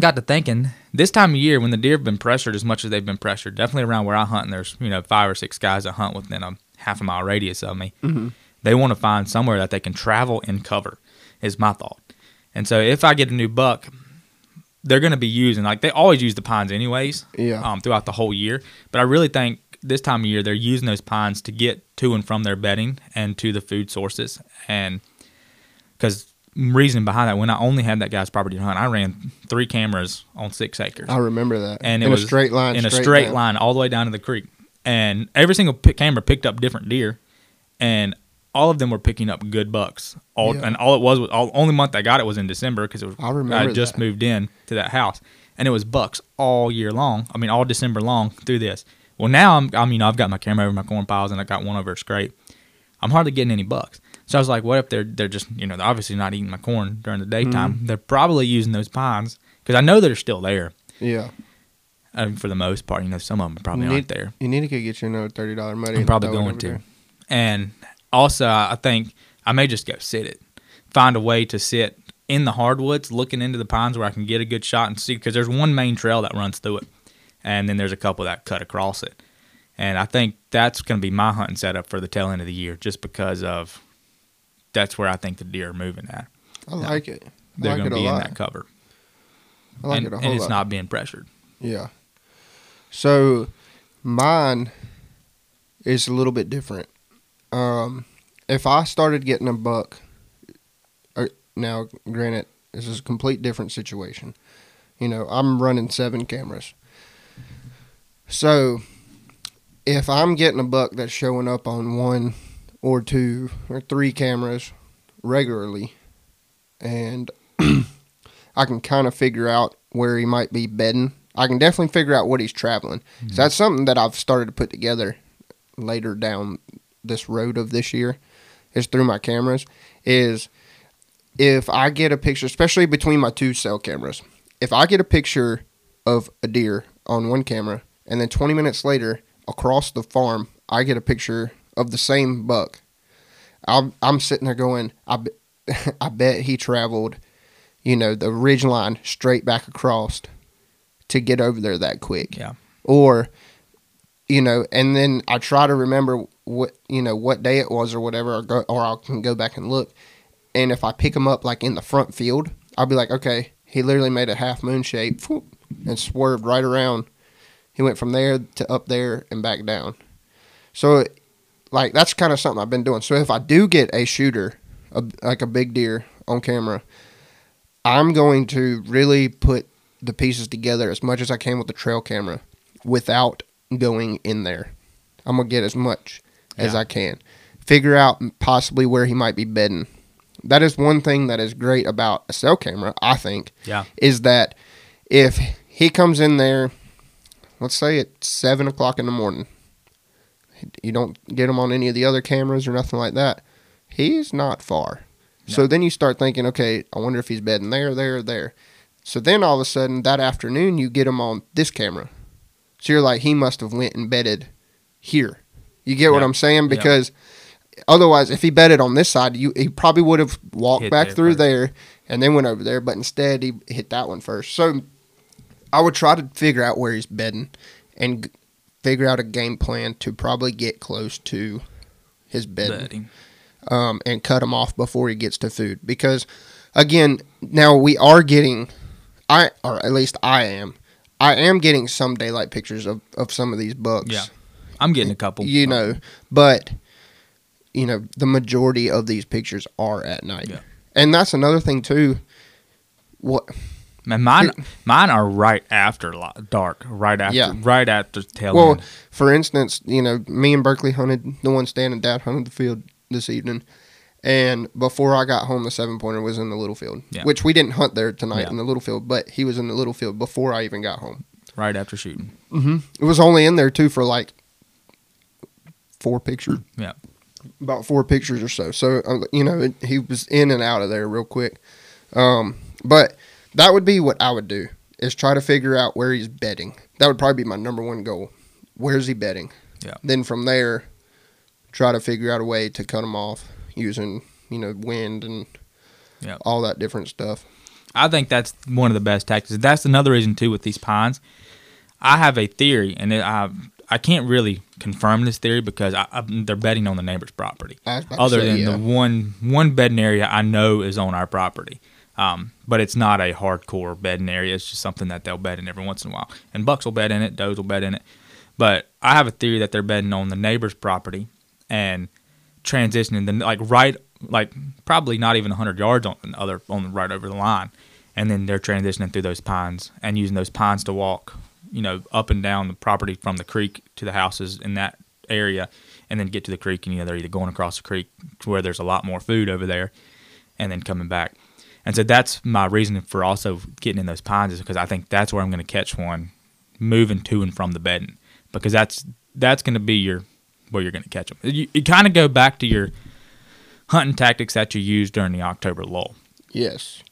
got to thinking this time of year when the deer have been pressured as much as they've been pressured, definitely around where I hunt, and there's you know five or six guys that hunt within a half a mile radius of me. They want to find somewhere that they can travel and cover. Is my thought. And so if I get a new buck, they're going to be using like they always use the pines anyways. Yeah. Um, throughout the whole year, but I really think this time of year they're using those pines to get to and from their bedding and to the food sources and because reason behind that when I only had that guy's property to hunt, I ran three cameras on six acres I remember that. and it in was a straight line. in a straight down. line all the way down to the creek, and every single pick camera picked up different deer, and all of them were picking up good bucks. All Yeah. and all it was was all, only month I got it was in December because it was I remember I just that. moved in to that house, and it was bucks all year long. I mean all December long through this. Well now I'm I mean I've got my camera over my corn piles and I got one over a scrape. I'm hardly getting any bucks. So I was like, what if they're they're just you know they're obviously not eating my corn during the daytime. Mm-hmm. They're probably using those pines because I know they're still there. Yeah. Mean, for the most part, you know, some of them probably You aren't need- there. You need to go get you another thirty dollar money. I'm probably going to. there. And also, I think I may just go sit it, find a way to sit in the hardwoods, looking into the pines where I can get a good shot and see because there's one main trail that runs through it, and then there's a couple that cut across it. And I think that's going to be my hunting setup for the tail end of the year, just because of that's where I think the deer are moving at. I like it. I They're like going to be in lot. that cover, I like and, it a and it's lot. not being pressured. Yeah. So mine is a little bit different. Um, if I started getting a buck, uh, now granted, this is a complete different situation. You know, I'm running seven cameras. So if I'm getting a buck that's showing up on one or two or three cameras regularly, and (clears throat) I can kind of figure out where he might be bedding. I can definitely figure out what he's traveling. So mm-hmm. that's something that I've started to put together later down this road of this year is through my cameras is if I get a picture, especially between my two cell cameras, if I get a picture of a deer on one camera and then 20 minutes later across the farm, I get a picture of the same buck. I'm, I'm sitting there going, I, be- (laughs) I bet he traveled, you know, the ridge line straight back across to get over there that quick. Yeah. or you know and then i try to remember what you know what day it was or whatever or, go, or i can go back and look. And if i pick him up like in the front field i'll be like okay he literally made a half moon shape and swerved right around. He went from there to up there and back down. So like that's kind of something i've been doing. So if i do get a shooter a, like a big deer on camera i'm going to really put the pieces together as much as I can with the trail camera without going in there. I'm gonna get as much as Yeah. I can. Figure out possibly where he might be bedding. That is one thing that is great about a cell camera, I think, Yeah. is that if he comes in there, let's say at seven o'clock in the morning, you don't get him on any of the other cameras or nothing like that. He's not far. So then you start thinking, okay, I wonder if he's bedding there, there, there. So then all of a sudden that afternoon you get him on this camera. So you're like, he must have went and bedded here. You get what I'm saying? Because otherwise, if he bedded on this side, you he probably would have walked Hit back there through first. there and then went over there. But instead, he hit that one first. So I would try to figure out where he's bedding and g- figure out a game plan to probably get close to his bedding Bedding. um, and cut him off before he gets to food. Because again, now we are getting, I or at least I am, I am getting some daylight pictures of, of some of these bucks. Yeah. I'm getting a couple. You know, but you know the majority of these pictures are at night, Yeah. and that's another thing too. What Man, mine, mine are right after dark, right after, Yeah. right after tail Well, end. for instance, you know, me and Berkeley hunted the one stand and Dad hunted the field this evening, and before I got home, the seven pointer was in the little field, Yeah. which we didn't hunt there tonight Yeah. in the little field, but he was in the little field before I even got home. Right after shooting. Mm-hmm. It was only in there too for like four pictures. Yeah. about four pictures or so. So uh, you know, it, he was in and out of there real quick. Um, but that would be what I would do is try to figure out where he's bedding. That would probably be my number one goal. Where's he bedding? Yeah. Then from there, try to figure out a way to cut him off using you know wind and Yeah. all that different stuff. I think that's one of the best tactics. That's another reason too with these pines. I have a theory, and it, I I can't really confirm this theory because I, I, they're bedding on the neighbor's property. I was about to Other say, than yeah. the one one bedding area I know is on our property, um, but it's not a hardcore bedding area. It's just something that they'll bed in every once in a while, and bucks will bed in it, does will bed in it. But I have a theory that they're bedding on the neighbor's property and transitioning then like right like probably not even 100 yards on the other on the right over the line. And then they're transitioning through those pines and using those pines to walk you know up and down the property from the creek to the houses in that area and then get to the creek and you know they're either going across the creek to where there's a lot more food over there and then coming back. And so that's my reason for also getting in those pines is because I think that's where I'm going to catch one moving to and from the bedding because that's that's going to be your where you're going to catch them. You, you kind of go back to your hunting tactics that you used during the October lull. Yes,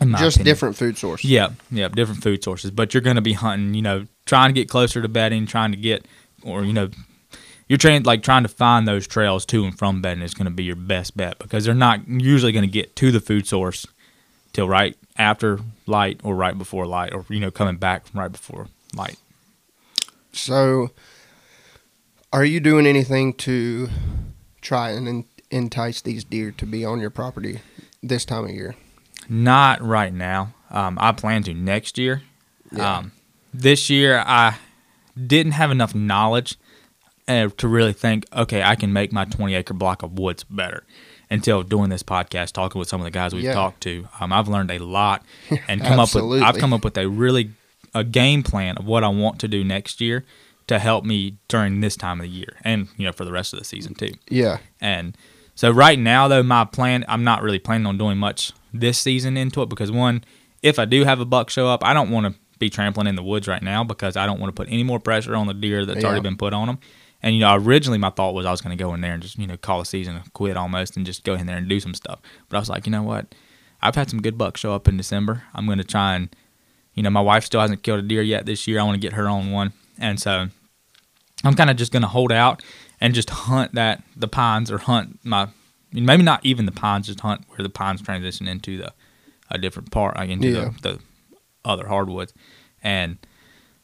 just opinion. different food sources. Yeah, yeah, different food sources. But you're going to be hunting, you know, trying to get closer to bedding, trying to get, or you know, you're trying like trying to find those trails to and from bedding is going to be your best bet because they're not usually going to get to the food source till right after light or right before light, or you know coming back from right before light. So, are you doing anything to try and en- entice these deer to be on your property this time of year? Not right now. Um, I plan to next year. Yeah. Um, this year, I didn't have enough knowledge uh, to really think, okay, I can make my 20 acre block of woods better. Until doing this podcast, talking with some of the guys we've Yeah. talked to, um, I've learned a lot (laughs) and come up with. I've come up with a really a game plan of what I want to do next year to help me during this time of the year, and you know for the rest of the season too. Yeah. And so right now, though, my plan, I'm not really planning on doing much this season into it because one, if I do have a buck show up, I don't want to be trampling in the woods right now because I don't want to put any more pressure on the deer that's Yeah. already been put on them. And you know, originally my thought was I was going to go in there and just you know call a season, quit almost, and just go in there and do some stuff. But I was like, you know what? I've had some good bucks show up in December. I'm going to try and, you know, my wife still hasn't killed a deer yet this year. I want to get her on one, and so I'm kind of just going to hold out and just hunt that the pines or hunt my maybe not even the pines, just hunt where the pines transition into the a different part, like into Yeah. the, the other hardwoods, and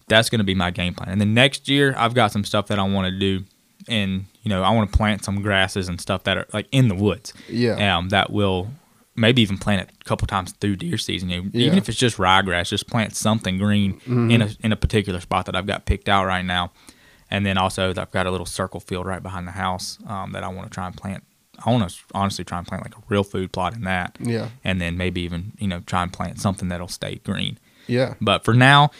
that's going to be my game plan. And then next year, I've got some stuff that I want to do, and you know, I want to plant some grasses and stuff that are like in the woods, Yeah. um, that will maybe even plant it a couple times through deer season. You know, Yeah. Even if it's just ryegrass, just plant something green in a in a particular spot that I've got picked out right now. And then also I've got a little circle field right behind the house um, that I want to try and plant. I want to honestly try and plant like a real food plot in that, Yeah. and then maybe even you know try and plant something that'll stay green. Yeah. But for now,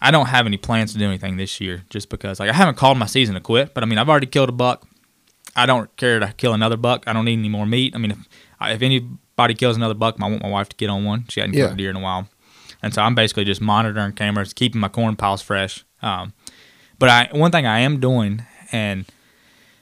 I don't have any plans to do anything this year, just because like I haven't called my season to quit. But I mean, I've already killed a buck. I don't care to kill another buck. I don't need any more meat. I mean, if if anybody kills another buck, I want my wife to get on one. She hadn't killed Yeah. a deer in a while, and so I'm basically just monitoring cameras, keeping my corn piles fresh. Um, but I one thing I am doing, and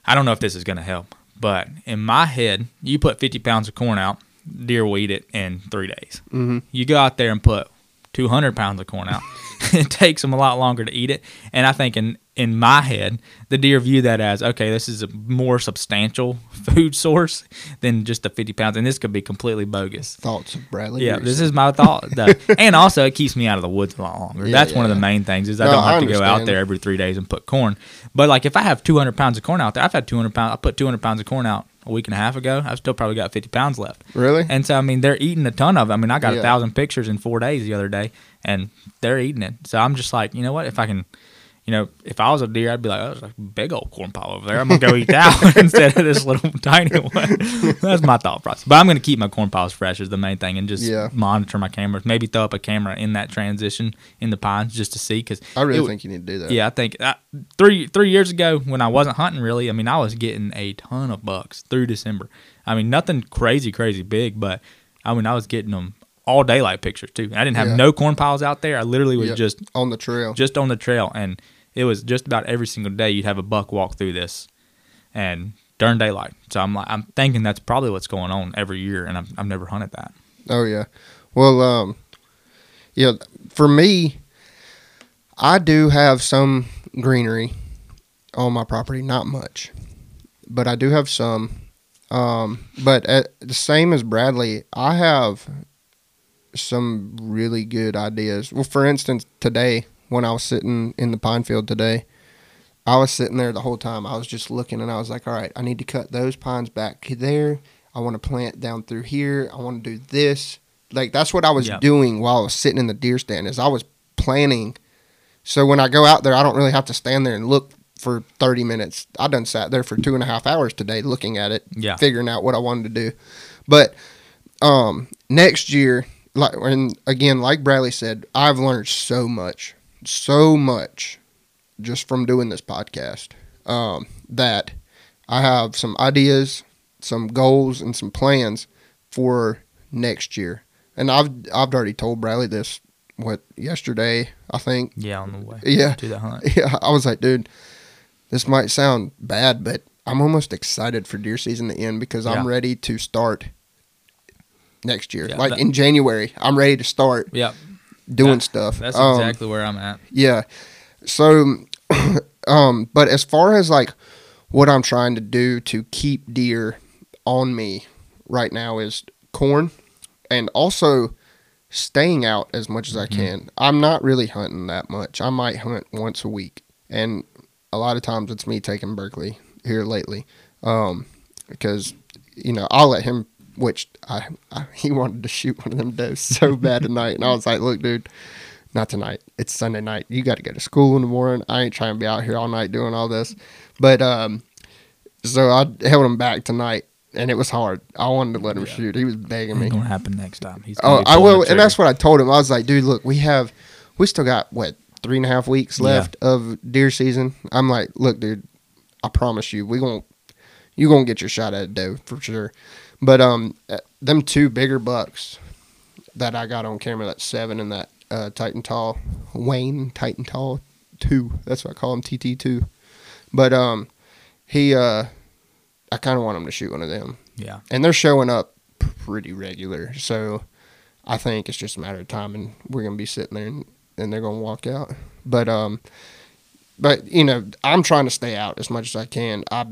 I don't know if this is going to help, but in my head, you put 50 pounds of corn out, deer will eat it in three days. Mm-hmm. You go out there and put 200 pounds of corn out. (laughs) it takes them a lot longer to eat it. And I think in, in my head, the deer view that as okay, this is a more substantial (laughs) food source than just the 50 pounds. And this could be completely bogus. Thoughts Bradley? Yeah, this is my thought. though. (laughs) and also, it keeps me out of the woods a lot longer. Yeah, That's one of the main things is I No, don't have I to go out there every three days and put corn. But like if I have 200 pounds of corn out there, I've had 200 pounds. I put 200 pounds of corn out a week and a half ago. I've still probably got 50 pounds left. Really? And so I mean, they're eating a ton of it. I mean, I got Yeah. a thousand pictures in four days the other day, and they're eating it. So I'm just like, you know what? If I can, you know, if I was a deer, I'd be like, oh, there's a big old corn pile over there. I'm gonna go eat that one (laughs) instead of this little (laughs) tiny one. (laughs) That's my thought process. But I'm gonna keep my corn piles fresh is the main thing, and just Yeah. monitor my cameras. Maybe throw up a camera in that transition in the pines just to see because I really think you need to do that. yeah, I think uh, three three years ago when I wasn't hunting really, I mean I was getting a ton of bucks through December. I mean nothing crazy crazy big, but I mean I was getting them all daylight pictures too. I didn't have Yeah. no corn piles out there. I literally was Yep. just On the trail. just on the trail, and it was just about every single day you'd have a buck walk through this, and during daylight. So I'm like I'm thinking that's probably what's going on every year, and I've I've never hunted that. Oh yeah. Well, um, yeah. For me, I do have some greenery on my property. Not much, but I do have some. Um, but at, the same as Bradley, I have some really good ideas. Well, for instance, today when I was sitting in the pine field today, I was sitting there the whole time. I was just looking, and I was like, "All right, I need to cut those pines back there. I want to plant down through here. I want to do this." Like that's what I was Yeah. doing while I was sitting in the deer stand. Is I was planning. So when I go out there, I don't really have to stand there and look for thirty minutes. I done sat there for two and a half hours today looking at it, Yeah. figuring out what I wanted to do. But um, next year, like and again, like Bradley said, I've learned so much, so much, just from doing this podcast. Um, that I have some ideas, some goals, and some plans for next year. And I've I've already told Bradley this what yesterday I think. Yeah, on the way Yeah, to the hunt. (laughs) yeah. I was like, dude, this might sound bad, but I'm almost excited for deer season to end because I'm ready to start next year. Yeah, like that- in January, I'm ready to start Yep, doing That- stuff. that's Um, exactly where I'm at. yeah. So, (clears throat) um, but as far as like what I'm trying to do to keep deer on me right now is corn, and also staying out as much as I can. I'm not really hunting that much. I might hunt once a week, and a lot of times it's me taking Berkeley here lately, um, because you know I'll let him. Which I, I he wanted to shoot one of them does so bad tonight, and I was like, "Look, dude, not tonight. It's Sunday night. You got to go to school in the morning. I ain't trying to be out here all night doing all this." But um, so I held him back tonight, and it was hard. I wanted to let him Yeah. shoot. He was begging me. Gonna happen next time. He's Oh, I will, and that's what I told him. I was like, dude, look, we have, we still got what three and a half weeks Yeah. left of deer season. I'm like, look, dude, I promise you, we gonna, you gonna get your shot at a doe for sure. But um, uh, them two bigger bucks that I got on camera, that seven and that uh, Titan Tall, Wayne Titan Tall two. That's what I call him, TT two. But um, he uh, I kind of want him to shoot one of them Yeah. and they're showing up pretty regular. So I think it's just a matter of time, and we're gonna be sitting there, and, and they're gonna walk out. But um, but you know, I'm trying to stay out as much as I can. I,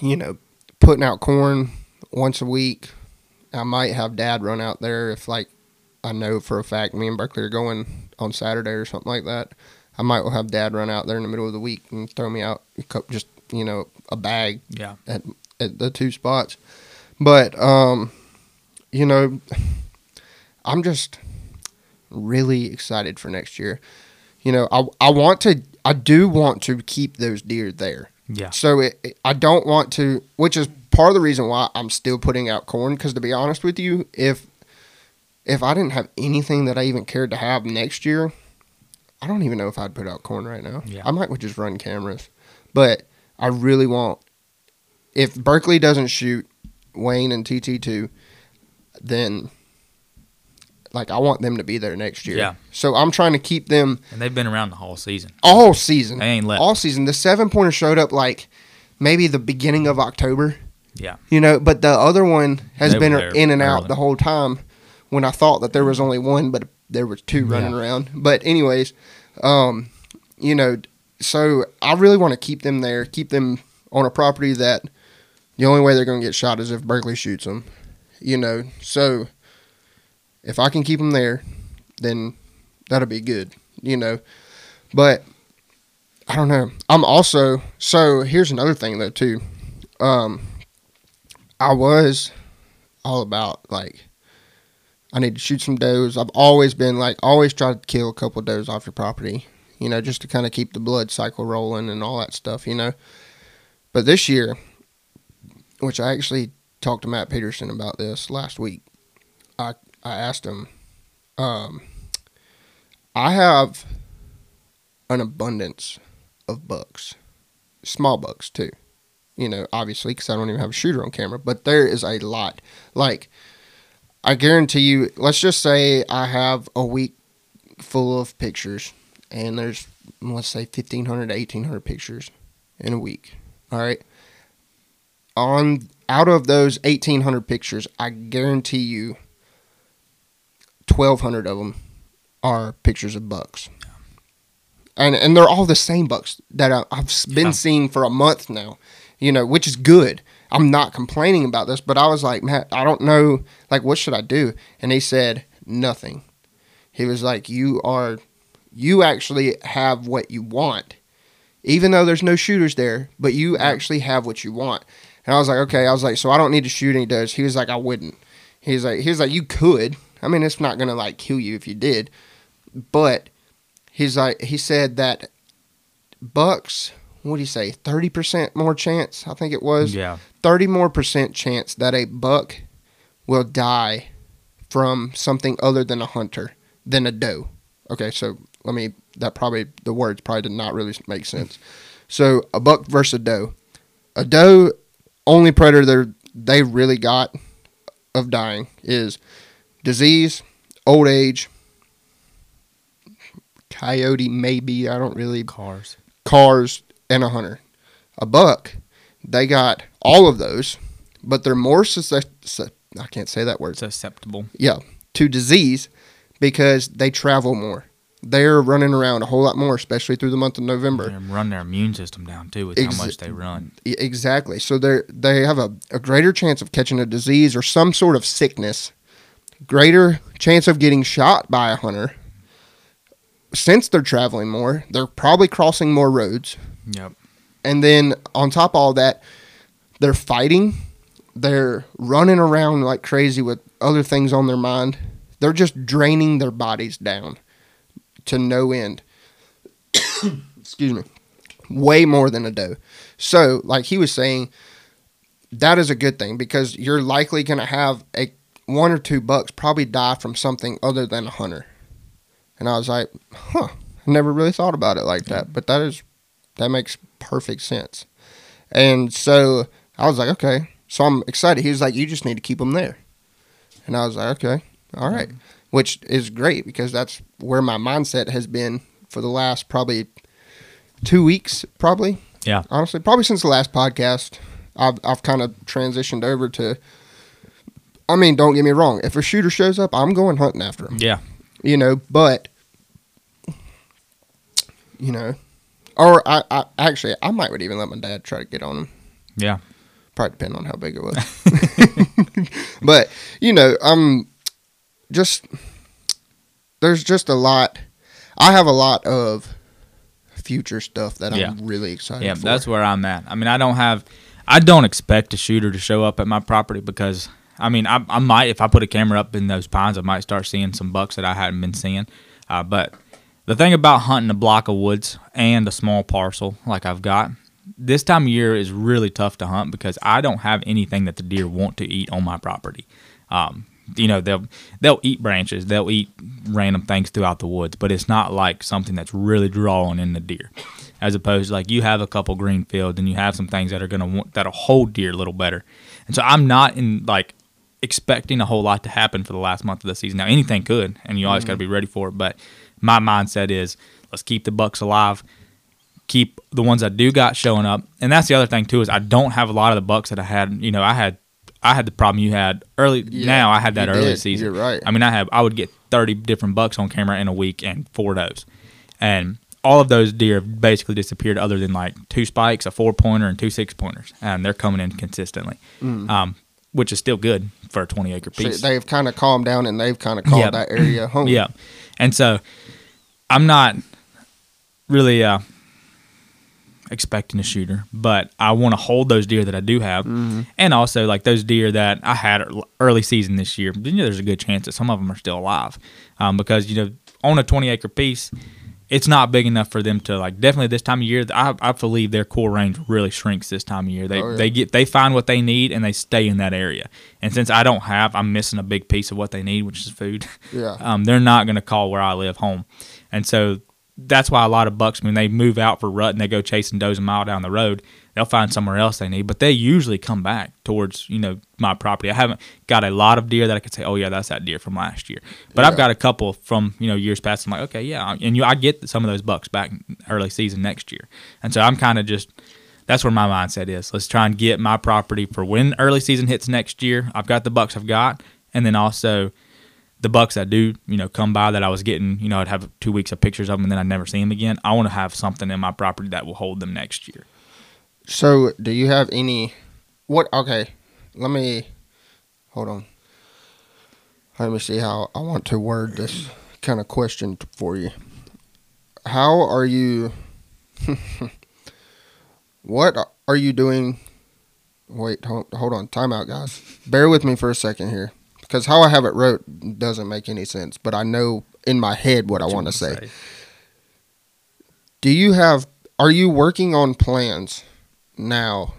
you know, putting out corn once a week. I might have Dad run out there if like I know for a fact me and Berkeley are going on Saturday or something like that. I might have Dad run out there in the middle of the week and throw me out a cup, just you know a bag Yeah. at at the two spots. But um, you know, I'm just really excited for next year. You know, I I want to I do want to keep those deer there. Yeah. So it, it- I don't want to, which is part of the reason why I'm still putting out corn. Because to be honest with you, if if I didn't have anything that I even cared to have next year, I don't even know if I'd put out corn right now. Yeah. I might would just run cameras, but I really want. If Berkeley doesn't shoot Wayne and TT two, then like I want them to be there next year. Yeah. So I'm trying to keep them And they've been around the whole season. all season. They ain't left. all season. The seven pointer showed up like maybe the beginning of October. Yeah. You know, but the other one has They been in and out early. the whole time. When I thought that there was only one, but there were two running Yeah. around. But anyways, um, you know, so I really want to keep them there, keep them on a property that the only way they're going to get shot is if Berkeley shoots them. You know, so if I can keep them there, then that'll be good. You know, but I don't know. I'm also so here's another thing though too. Um, I was all about like I need to shoot some does. I've always been like always tried to kill a couple does off your property, you know, just to kind of keep the blood cycle rolling and all that stuff, you know. But this year, which I actually talked to Matt Peterson about this last week, I I asked him, um, I have an abundance of bucks, small bucks too. You know, obviously, because I don't even have a shooter on camera, but there is a lot. Like, I guarantee you, let's just say I have a week full of pictures, and there's, let's say, 1,500 to 1,800 pictures in a week. All right. On out of those 1,800 pictures, I guarantee you, 1,200 of them are pictures of bucks. And, and they're all the same bucks that I, I've been Yeah. seeing for a month now, you know, which is good. I'm not complaining about this, but I was like, Matt, I don't know, like, what should I do? And he said, nothing. He was like, you are, you actually have what you want, even though there's no shooters there, but you actually have what you want. And I was like, okay. I was like, so I don't need to shoot any does. He was like, I wouldn't. He's like, he's like, you could. I mean, it's not gonna like kill you if you did, but he's like, he said that bucks. What do you say? Thirty percent more chance. I think it was Yeah. 30 more percent chance that a buck will die from something other than a hunter than a doe. Okay, so let me, that probably, the words probably did not really make sense. (laughs) So a buck versus a doe. A doe, only predator they they really got of dying is disease, old age, coyote, maybe, I don't really Cars. cars, and a hunter. A buck, they got all of those, but they're more suscep- su- I can't say that word. Susceptible. Yeah, to disease because they travel more. They're running around a whole lot more, especially through the month of November. They run their immune system down too with Ex- how much they run. Exactly. So they they have a, a greater chance of catching a disease or some sort of sickness greater chance of getting shot by a hunter. Since they're traveling more, they're probably crossing more roads. Yep. And then on top of all that, they're fighting. They're running around like crazy with other things on their mind. They're just draining their bodies down to no end. (coughs) Excuse me. Way more than a doe. So, like he was saying, that is a good thing because you're likely going to have a one or two bucks probably die from something other than a hunter. And I was like, huh, I never really thought about it like that, but that is that makes perfect sense. And so I was like, okay. So I'm excited. He was like, you just need to keep them there. And I was like, okay, all right. Which is great because that's where my mindset has been for the last probably two weeks, probably. Yeah. Honestly, probably since the last podcast, I've I've kind of transitioned over to. I mean, don't get me wrong. If a shooter shows up, I'm going hunting after him. Yeah. You know, but you know, or I, I actually I might would even let my dad try to get on him. Yeah. Probably depend on how big it was. (laughs) (laughs) but you know, um, just there's just a lot. I have a lot of future stuff that Yeah. I'm really excited. Yeah, for. that's where I'm at. I mean, I don't have, I don't expect a shooter to show up at my property because, I mean, I, I might if I put a camera up in those pines, I might start seeing some bucks that I hadn't been seeing. Uh, but the thing about hunting a block of woods and a small parcel like I've got, this time of year is really tough to hunt because I don't have anything that the deer want to eat on my property. Um, you know they'll they'll eat branches, they'll eat random things throughout the woods, but it's not like something that's really drawing in the deer. As opposed to like you have a couple green fields and you have some things that are gonna want that'll hold deer a little better. And so I'm not in like expecting a whole lot to happen for the last month of the season. Now anything could, and you always got to be ready for it. But my mindset is let's keep the bucks alive, keep the ones I do got showing up, and that's the other thing too is I don't have a lot of the bucks that I had. You know, I had I had the problem you had early. Yeah, now I had that early did. season. You're right. I mean, I have I would get thirty different bucks on camera in a week and four does, and all of those deer have basically disappeared other than like two spikes, a four pointer, and two six pointers, and they're coming in consistently, um, which is still good for a twenty acre Mm. So piece. they've kind of calmed down and they've kind of called Yeah. that area home. (laughs) Yeah, and so I'm not really uh, expecting a shooter, but I want to hold those deer that I do have, and also like those deer that I had early season this year. You know, there's a good chance that some of them are still alive, um, because you know on a 20 acre piece. It's not big enough for them to like. Definitely this time of year, I, I believe their core range really shrinks this time of year. They Oh, yeah. they get they find what they need and they stay in that area. And since I don't have, I'm missing a big piece of what they need, which is food Yeah. (laughs) um, they're not going to call where I live home. And so that's why a lot of bucks, when they move out for rut and they go chasing does a mile down the road, they'll find somewhere else they need. But they usually come back towards, you know, my property. I haven't got a lot of deer that I could say, oh, yeah, that's that deer from last year. But I've got a couple from, you know, years past. I'm like, okay, yeah. And you, I get some of those bucks back early season next year. And so I'm kind of just, that's where my mindset is. Let's try and get my property for when early season hits next year. I've got the bucks I've got. And then also, the bucks that do, you know, come by that I was getting, you know, I'd have two weeks of pictures of them and then I'd never see them again. I want to have something in my property that will hold them next year. So, do you have any? What? Okay, let me hold on. Let me see how I want to word this kind of question for you. How are you? (laughs) what are you doing? Wait, hold, hold on. Time out, guys. Bear with me for a second here, because how I have it wrote doesn't make any sense. But I know in my head what I want to say. Do you have? Are you working on plans now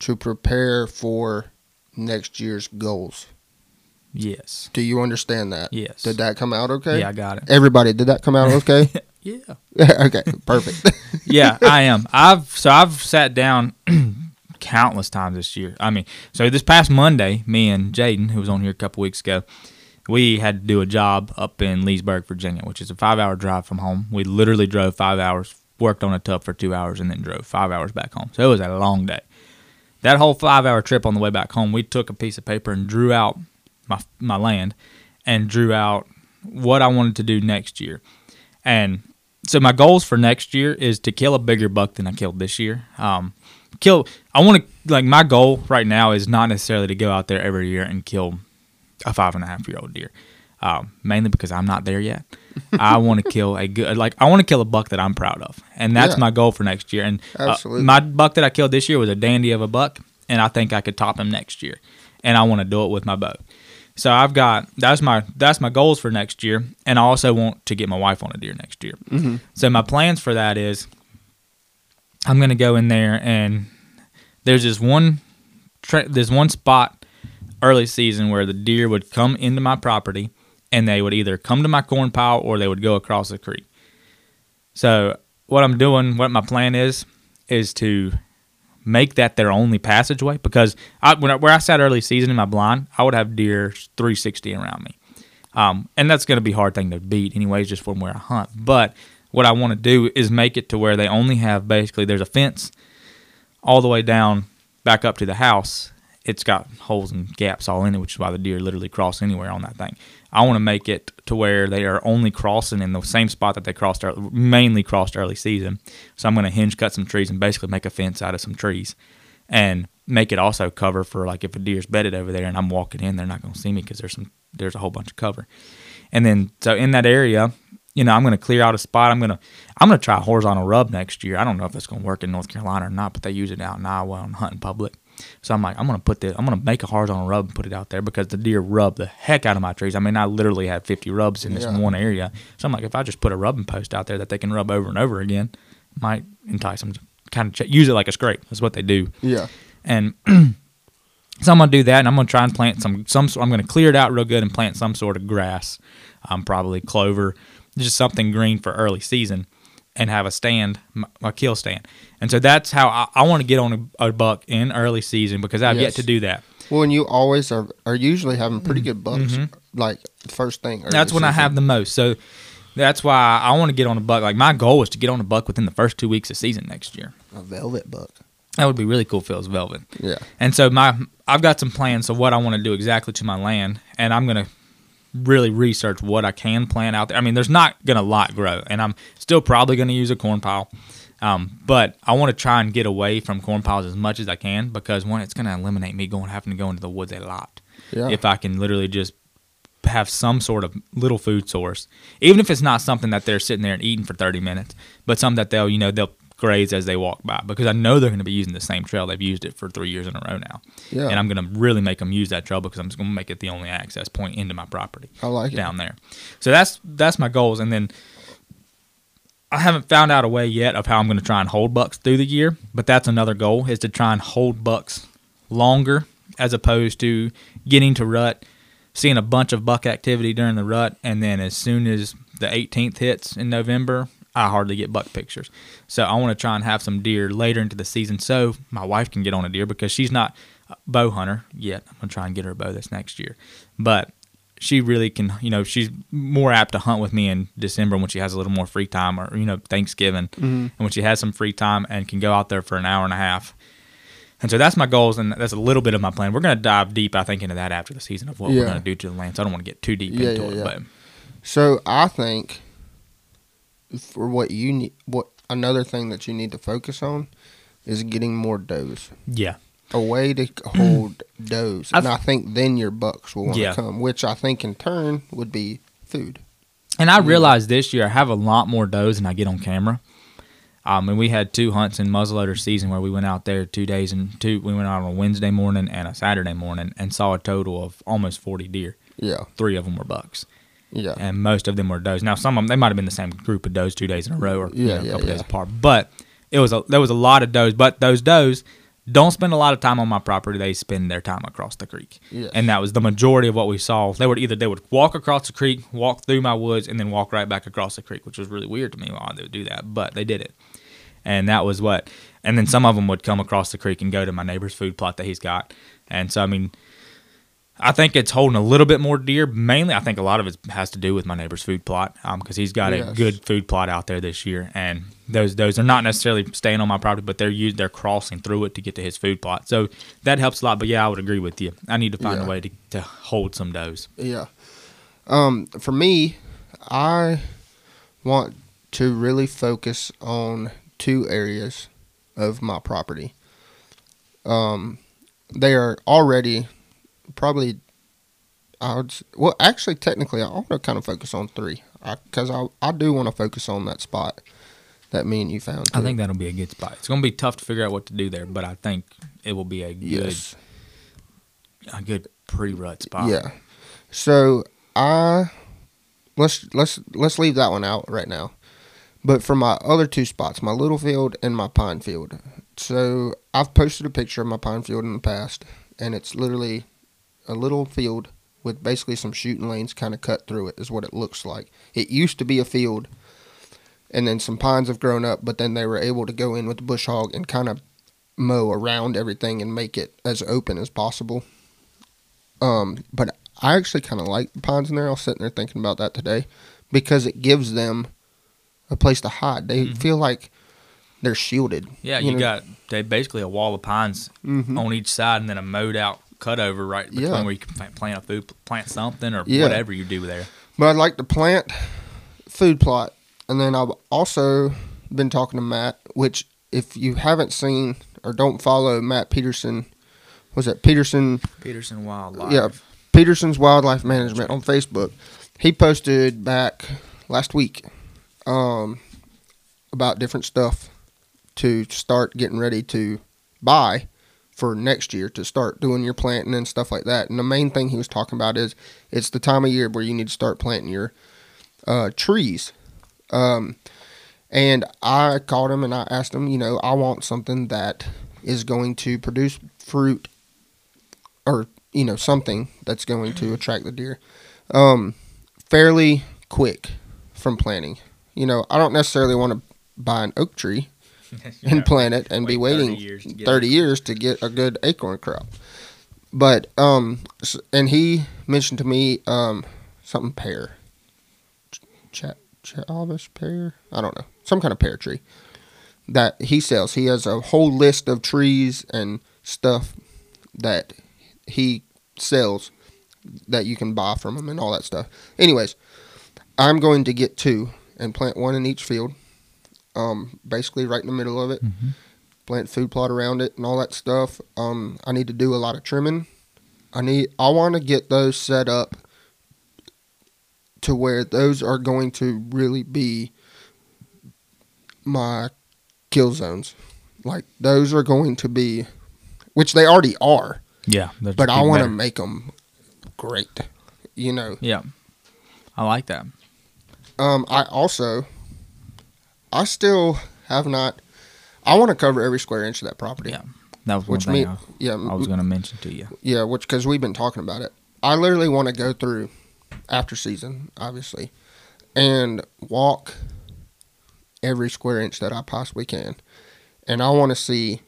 to prepare for next year's goals? Yes. Do you understand that? Yes. Did that come out okay? Yeah, I got it. Everybody, did that come out (laughs) okay? Yeah. (laughs) okay, perfect. (laughs) yeah, I am. I've so I've sat down (clears throat) countless times this year. I mean, so this past Monday, me and Jaden, who was on here a couple weeks ago, we had to do a job up in Leesburg, Virginia, which is a five-hour drive from home. We literally drove five hours, worked on a tub for two hours, and then drove five hours back home. So it was a long day. That whole five-hour trip on the way back home, we took a piece of paper and drew out my my land, and drew out what I wanted to do next year, and so my goals for next year is to kill a bigger buck than I killed this year. Um, kill. I want to like my goal right now is not necessarily to go out there every year and kill a five and a half year old deer. Um, mainly because I'm not there yet. (laughs) I want to kill a good, like I want to kill a buck that I'm proud of, and that's Yeah. my goal for next year. And uh, my buck that I killed this year was a dandy of a buck, and I think I could top him next year. And I want to do it with my bow. So I've got that's my that's my goals for next year, and I also want to get my wife on a deer next year. Mm-hmm. So my plans for that is I'm gonna go in there and there's this one tra- there's one spot early season where the deer would come into my property and they would either come to my corn pile or they would go across the creek. So what I'm doing, what my plan is, is to make that their only passageway because I, when I, where I sat early season in my blind, I would have deer 360 around me. Um, and that's going to be a hard thing to beat anyways, just from where I hunt. But what I want to do is make it to where they only have basically there's a fence all the way down back up to the house. It's got holes and gaps all in it, which is why the deer literally cross anywhere on that thing. I want to make it to where they are only crossing in the same spot that they crossed, ear- mainly crossed early season. So I'm going to hinge cut some trees and basically make a fence out of some trees, and make it also cover for like if a deer's bedded over there and I'm walking in, they're not going to see me because there's some there's a whole bunch of cover. And then so in that area, you know, I'm going to clear out a spot. I'm going to I'm going to try a horizontal rub next year. I don't know if it's going to work in North Carolina or not, but they use it out in Iowa on hunting public. So I'm like, I'm going to put this, I'm going to make a horizontal rub and put it out there because the deer rub the heck out of my trees. I mean, I literally had 50 rubs in this Yeah. one area. So I'm like, if I just put a rubbing post out there that they can rub over and over again, might entice them to kind of ch- use it like a scrape. That's what they do Yeah. and (clears throat) so I'm gonna do that, and I'm gonna try and plant some some. I'm gonna clear it out real good and plant some sort of grass, um, probably clover, just something green for early season, and have a stand, m- a kill stand. And so that's how I, I want to get on a, a buck in early season because I've yet to do that. Well, and you always are are usually having pretty good bucks, like first thing. early Mm-hmm. That's when I have the most. So that's why I want to get on a buck. Like my goal is to get on a buck within the first two weeks of season next year. a velvet buck. That would be really cool if it was velvet. Yeah. And so my I've got some plans of what I want to do exactly to my land, and I'm gonna really research what I can plant out there. I mean, there's not gonna a lot grow, and I'm still probably gonna use a corn pile, um, but I want to try and get away from corn piles as much as I can because one, it's gonna eliminate me going having to go into the woods a lot. Yeah. If I can literally just have some sort of little food source, even if it's not something that they're sitting there and eating for 30 minutes, but something that they'll, you know, they'll graze as they walk by because I know they're going to be using the same trail. They've used it for three years in a row now. Yeah. And I'm going to really make them use that trail because I'm just going to make it the only access point into my property I like it. down there. So that's that's my goals. And then I haven't found out a way yet of how I'm going to try and hold bucks through the year, but that's another goal is to try and hold bucks longer as opposed to getting to rut, seeing a bunch of buck activity during the rut, and then as soon as the 18th hits in November, I hardly get buck pictures. So I want to try and have some deer later into the season so my wife can get on a deer because she's not a bow hunter yet. I'm going to try and get her a bow this next year. But she really can, you know, she's more apt to hunt with me in December when she has a little more free time or, you know, Thanksgiving. Mm-hmm. And when she has some free time and can go out there for an hour and a half. And so that's my goals, and that's a little bit of my plan. We're going to dive deep, I think, into that after the season of what we're going to do to the land. So I don't want to get too deep Yeah, into yeah, it. yeah. But So I think for what you need, what another thing that you need to focus on is getting more does. yeah, A way to hold (clears throat) does, and I've- think then your bucks will want to Yeah. come, which I think in turn would be food. And I realized this year I have a lot more does than I get on camera. Um, and we had two hunts in muzzleloader season where we went out there two days and two. We went out on a Wednesday morning and a Saturday morning and saw a total of almost forty deer. Yeah, Three of them were bucks, yeah, and most of them were does. Now some of them they might have been the same group of does two days in a row or you Yeah, know, a yeah, couple yeah. days apart. But it was a there was a lot of does. But those does don't spend a lot of time on my property. They spend their time across the creek. Yes. And that was the majority of what we saw. They would either they would walk across the creek, walk through my woods, and then walk right back across the creek, which was really weird to me why they would do that, but they did it. And that was what. And then some of them would come across the creek and go to my neighbor's food plot that he's got. And so I mean, I think it's holding a little bit more deer. Mainly, I think a lot of it has to do with my neighbor's food plot because he's got a good food plot out there this year, and those those are not necessarily staying on my property, but they're used they're crossing through it to get to his food plot. So that helps a lot. But yeah, I would agree with you. I need to find Yeah. a way to, to hold some does. yeah. Um, for me, I want to really focus on two areas of my property. Um, they are already probably I would. Well, actually, technically, I want to kind of focus on three because I, I do want to focus on that spot that me and you found. I think that'll be a good spot. It's gonna be tough to figure out what to do there, but I think it will be a good yes. a good pre rut spot. Yeah. So I let's let's let's leave that one out right now. But for my other two spots, my little field and my pine field. So I've posted a picture of my pine field in the past, and it's literally a little field with basically some shooting lanes kind of cut through it. Is what it looks like. It used to be a field, and then some pines have grown up, but then they were able to go in with the bush hog and kind of mow around everything and make it as open as possible. Um, but I actually kind of like the pines in there. I was sitting there thinking about that today because it gives them a place to hide. They Mhm. feel like they're shielded. Yeah, you, know? got they basically a wall of pines Mhm. on each side, and then a mowed out cutover right between Yeah. where you can plant- plant a food, plant something or Yeah. whatever you do there. But I'd like to plant food plot, and then I've also been talking to Matt. Which, if you haven't seen or don't follow Matt Peterson, was that Peterson? Peterson Wildlife. Yeah, Peterson's Wildlife Management on Facebook. He posted back last week um, about different stuff to start getting ready to buy for next year to start doing your planting and stuff like that. And the main thing he was talking about is it's the time of year where you need to start planting your uh, trees. Um, and I called him and I asked him, you know, I want something that is going to produce fruit or you know something that's going to attract the deer um fairly quick from planting you know i don't necessarily want to buy an oak tree (laughs) and plant it and be Wait 30 waiting years to 30 years to get a good acorn crop. But um and he mentioned to me um something pear. Ch- Chavis pear? I don't know. Some kind of pear tree that he sells. He has a whole list of trees and stuff that he sells that you can buy from him and all that stuff. Anyways, I'm going to get two and plant one in each field. Um, basically right in the middle of it. Mhm. Plant food plot around it and all that stuff. Um, I need to do a lot of trimming. I need. I want to get those set up to where those are going to really be my kill zones. Like those are going to be, which they already are Yeah, but I want to make them great. You know, Yeah, I like that. um, I also, I still have not. I want to cover every square inch of that property. Yeah. That was one Which thing me, I, yeah, I was going to mention to you. yeah, which because we've been talking about it. I literally want to go through after season, obviously, and walk every square inch that I possibly can, and I want to see.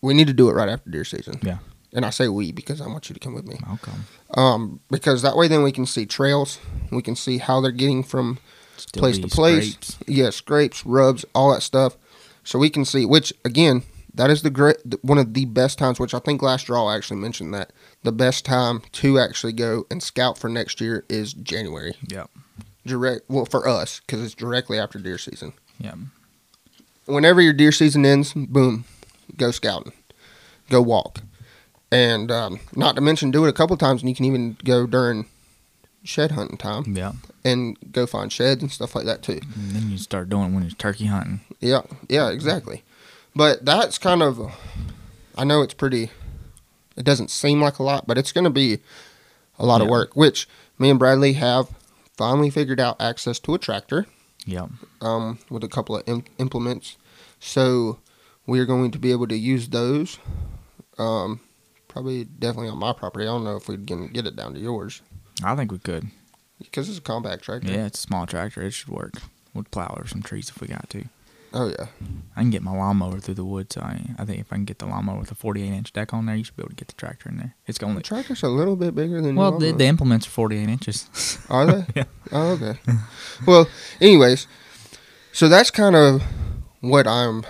We need to do it right after deer season. Yeah. And I say we because I want you to come with me. I'll come. Um, because that way then we can see trails. We can see how they're getting from Still place to place. scrapes. Yeah, scrapes, rubs, all that stuff. So we can see which again, that is the great one of the best times. Which I think last draw actually mentioned that the best time to actually go and scout for next year is January. Yeah. Direct, well for us because it's directly after deer season. Yeah. Whenever your deer season ends, boom, go scouting, go walk, and um, not to mention do it a couple times, and you can even go during shed hunting time Yeah. and go find sheds and stuff like that too. And then you start doing it when it's turkey hunting. Yeah, yeah, exactly. But that's kind of, I know it's pretty. It doesn't seem like a lot, but it's going to be a lot of work. Which me and Bradley have finally figured out access to a tractor Yeah. um, with a couple of im- implements, so we are going to be able to use those. Um, probably definitely on my property. I don't know if we can get it down to yours I think we could. because it's a compact tractor. Yeah, it's a small tractor. It should work. We'll plow over some trees if we got to. Oh yeah. I can get my lawnmower through the woods. So I, I think if I can get the lawnmower with a 48 inch deck on there, you should be able to get the tractor in there. It's The only tractor's a little bit bigger than well, the, the implements are 48 inches. (laughs) Are they? Yeah. Oh, okay. well, anyways, so that's kind of what I'm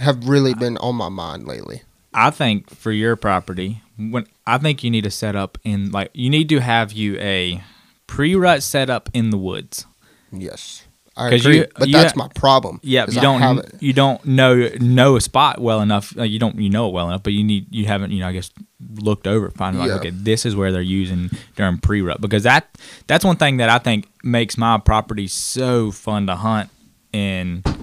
have really been on my mind lately. I think for your property, when I think you need to set up in like you need to have you a pre-rut setup in the woods. Yes, I agree, you- but you that's ha- my problem. Yeah, you don't you don't know know a spot well enough. Uh, you don't you know it well enough, but you need you haven't you know I guess looked over it, find like okay this is where they're using during pre rut because that that's one thing that I think makes my property so fun to hunt in er,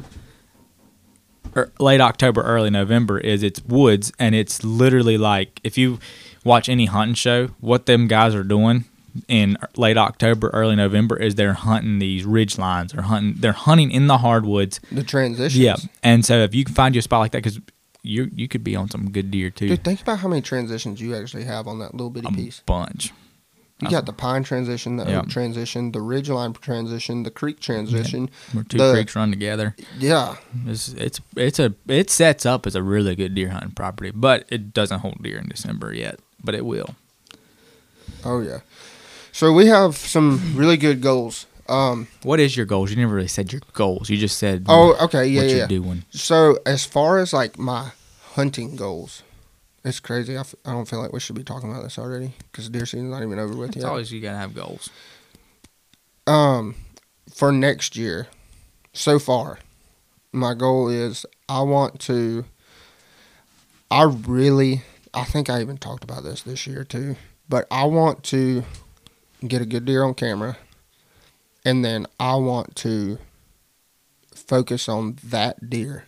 late October, early November is it's woods and it's literally like if you watch any hunting show, what them guys are doing in late October, early November is they're hunting these ridge lines or hunting they're hunting in the hardwoods. the transitions. Yeah, and so if you can find you a spot like that, because you you could be on some good deer too. Dude, think about how many transitions you actually have on that little bitty a piece. bunch. You got the pine transition, the Yeah. oak transition, the ridge line transition, the creek transition. Where two The- creeks run together. Yeah, It's it's it's a it sets up as a really good deer hunting property, but it doesn't hold deer in December yet, but it will. oh yeah. So we have some really good goals. Um, What is your goals? You never really said your goals. You just said oh, okay, yeah, what yeah. you're yeah. doing. So as far as like my hunting goals, it's crazy. I, f- I don't feel like we should be talking about this already because deer season's not even over with yet. It's yet. always you gotta have goals. um, for next year, so far, my goal is I want to. I really, I think I even talked about this this year too, but I want to get a good deer on camera, and then I want to focus on that deer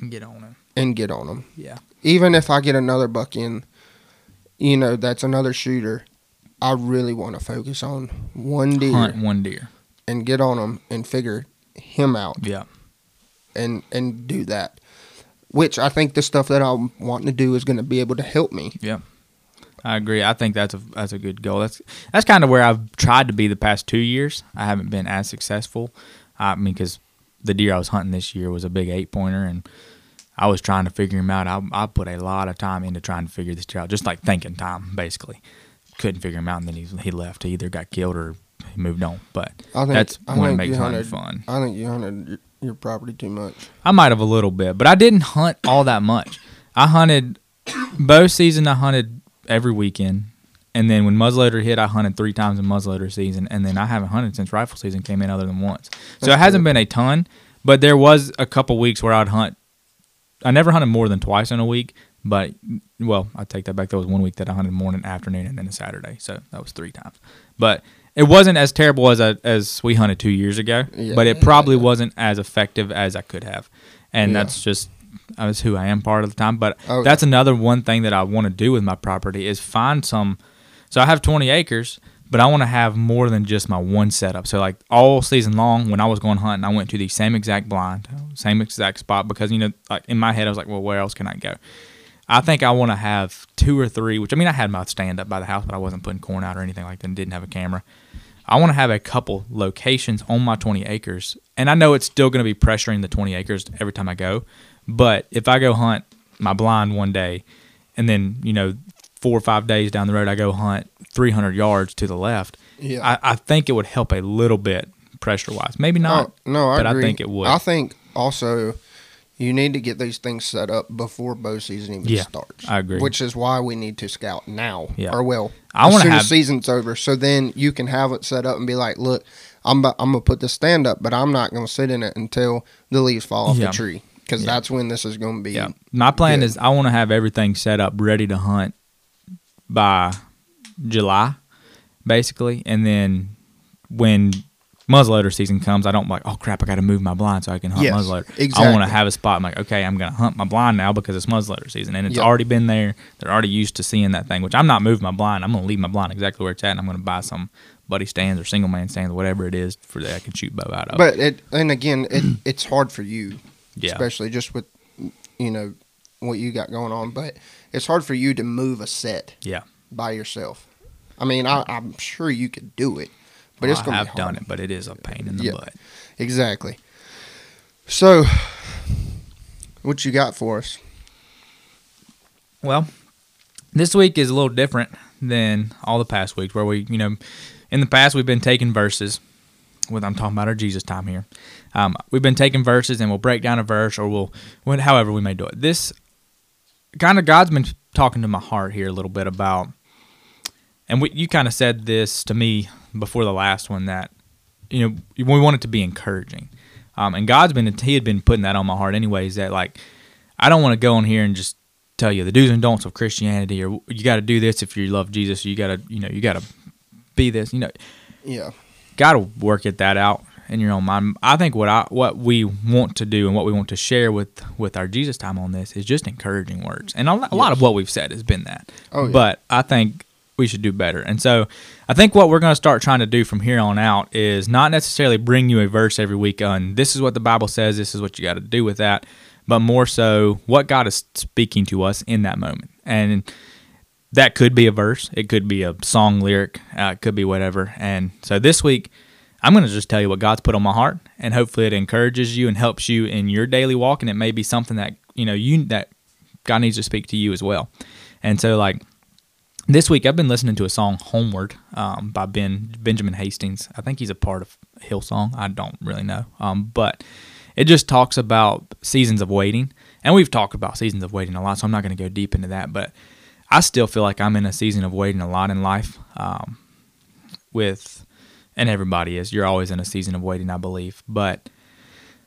And get on it. and get on them. Yeah. Even if I get another buck in, you know, that's another shooter. I really want to focus on one deer Hunt one deer. and get on him and figure him out Yeah. and and do that. Which I think the stuff that I'm wanting to do is going to be able to help me. Yeah, I agree. I think that's a that's a good goal. That's that's kind of where I've tried to be the past two years. I haven't been as successful. I mean, because the deer I was hunting this year was a big eight pointer, and I was trying to figure him out. I, I put a lot of time into trying to figure this out, just like thinking time, basically. Couldn't figure him out, and then he he left. He either got killed or he moved on. But I think that's I when it makes hunting fun. I think you hunted your, your property too much. I might have a little bit, but I didn't hunt all that much. I hunted bow season. I hunted every weekend, and then when muzzleloader hit, I hunted three times in muzzleloader season, and then I haven't hunted since rifle season came in other than once. So That's it hasn't good. been a ton, but there was a couple weeks where I'd hunt. I never hunted more than twice in a week, but well, I take that back. There was one week that I hunted morning, afternoon, and then a Saturday, so that was three times. But it wasn't as terrible as I, as we hunted two years ago, Yeah. but it probably wasn't as effective as I could have, and Yeah. that's just uh, that's who I am part of the time. But Oh, that's another one thing that I want to do with my property is find some. So I have 20 acres, but I want to have more than just my one setup. So like all season long, when I was going hunting, I went to the same exact blind, same exact spot because you know, like in my head, I was like, well, where else can I go? I think I want to have two or three. Which I mean, I had my stand up by the house, but I wasn't putting corn out or anything like that. And didn't have a camera. I want to have a couple locations on my 20 acres, and I know it's still going to be pressuring the 20 acres every time I go. But if I go hunt my blind one day, and then you know four or five days down the road I go hunt 300 yards to the left, Yeah. I, I think it would help a little bit pressure wise. Maybe not. Oh, no, I but I think it would. I think also you need to get these things set up before bow season even Yeah, starts. I agree. Which is why we need to scout now. Yeah. Or well, I as soon have- as season's over, so then you can have it set up and be like, look, I'm I'm gonna put the stand up, but I'm not gonna sit in it until the leaves fall off Yeah. the tree because Yeah. that's when this is gonna be. Yeah. My plan good. is I want to have everything set up ready to hunt by July, basically, and then when muzzleloader season comes, I don't like, oh crap, I got to move my blind so I can hunt Yes, muzzleloader. I exactly. want to have a spot. I'm like, okay, I'm gonna hunt my blind now because it's muzzleloader season, and it's Yep. already been there. They're already used to seeing that thing. Which I'm not moving my blind. I'm gonna leave my blind exactly where it's at, and I'm gonna buy some buddy stands or single man stands, whatever it is, for that I can shoot bow out of. But it and again, it (clears throat) it's hard for you, yeah, especially just with you know what you got going on. But it's hard for you to move a set yeah. by yourself. I mean, I, I'm sure you could do it, but Well, it's gonna I've done it, but it is a pain in the Yeah. butt. Exactly. So, what you got for us? Well, this week is a little different than all the past weeks where we, you know, in the past we've been taking verses. With I'm talking about our Jesus time here. Um, we've been taking verses and we'll break down a verse or we'll, however we may do it. This kind of God's been talking to my heart here a little bit about, and we, you kind of said this to me before the last one that, you know, we want it to be encouraging. Um, and God's been he had been putting that on my heart anyways. That like I don't want to go in here and just tell you the do's and don'ts of Christianity, or you got to do this if you love Jesus. Or you got to you know you got to be this. You know, Yeah. got to work it that out in your own mind. I think what I what we want to do and what we want to share with with our Jesus time on this is just encouraging words. And a, a lot of what we've said has been that. Oh, yeah. But I think we should do better. And so I think what we're going to start trying to do from here on out is not necessarily bring you a verse every week on this is what the Bible says, this is what you got to do with that, but more so what God is speaking to us in that moment. And that could be a verse, it could be a song lyric, uh, it could be whatever. And so this week, I'm going to just tell you what God's put on my heart, and hopefully it encourages you and helps you in your daily walk. And it may be something that you know you that God needs to speak to you as well. And so, like this week, I've been listening to a song "Homeward" um, by Ben Benjamin Hastings. I think he's a part of Hillsong. I don't really know, um, but it just talks about seasons of waiting, and we've talked about seasons of waiting a lot. So I'm not going to go deep into that, but I still feel like I'm in a season of waiting a lot in life. Um, with and everybody is. You're always in a season of waiting, I believe. But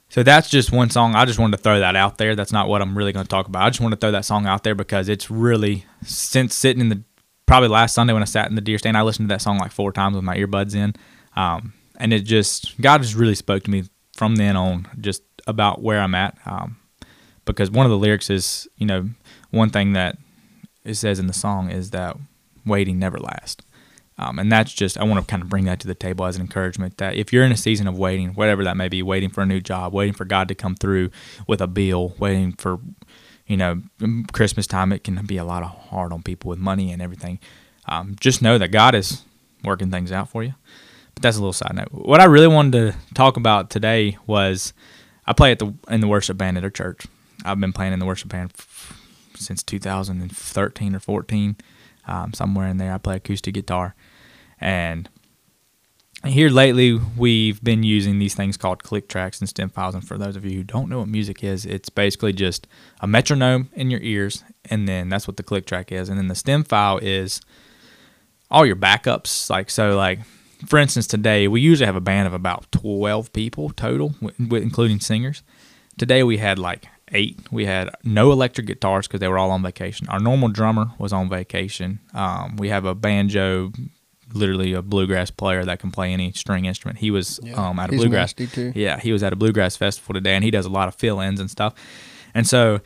so that's just one song. I just wanted to throw that out there. That's not what I'm really going to talk about. I just want to throw that song out there because it's really since sitting in the probably last Sunday when I sat in the deer stand, I listened to that song like four times with my earbuds in, um, and it just God just really spoke to me from then on, just about where I'm at. Um, because one of the lyrics is, you know, one thing that it says in the song is that waiting never lasts. Um, and that's just, I want to kind of bring that to the table as an encouragement that if you're in a season of waiting, whatever that may be, waiting for a new job, waiting for God to come through with a bill, waiting for, you know, Christmas time, it can be a lot of hard on people with money and everything. Um, just know that God is working things out for you. But that's a little side note. What I really wanted to talk about today was I play at the in the worship band at our church. I've been playing in the worship band since 2013 or 14, um, somewhere in there. I play acoustic guitar, and here lately we've been using these things called click tracks and stem files. And for those of you who don't know what music is, it's basically just a metronome in your ears, and then that's what the click track is. And then the stem file is all your backups. Like so, like for instance, today we usually have a band of about 12 people total, including singers. Today we had like eight. We had no electric guitars because they were all on vacation. Our normal drummer was on vacation. Um, we have a banjo, literally a bluegrass player that can play any string instrument. He was um, at a bluegrass. Yeah, he was at a bluegrass festival today, and he does a lot of fill-ins and stuff. And so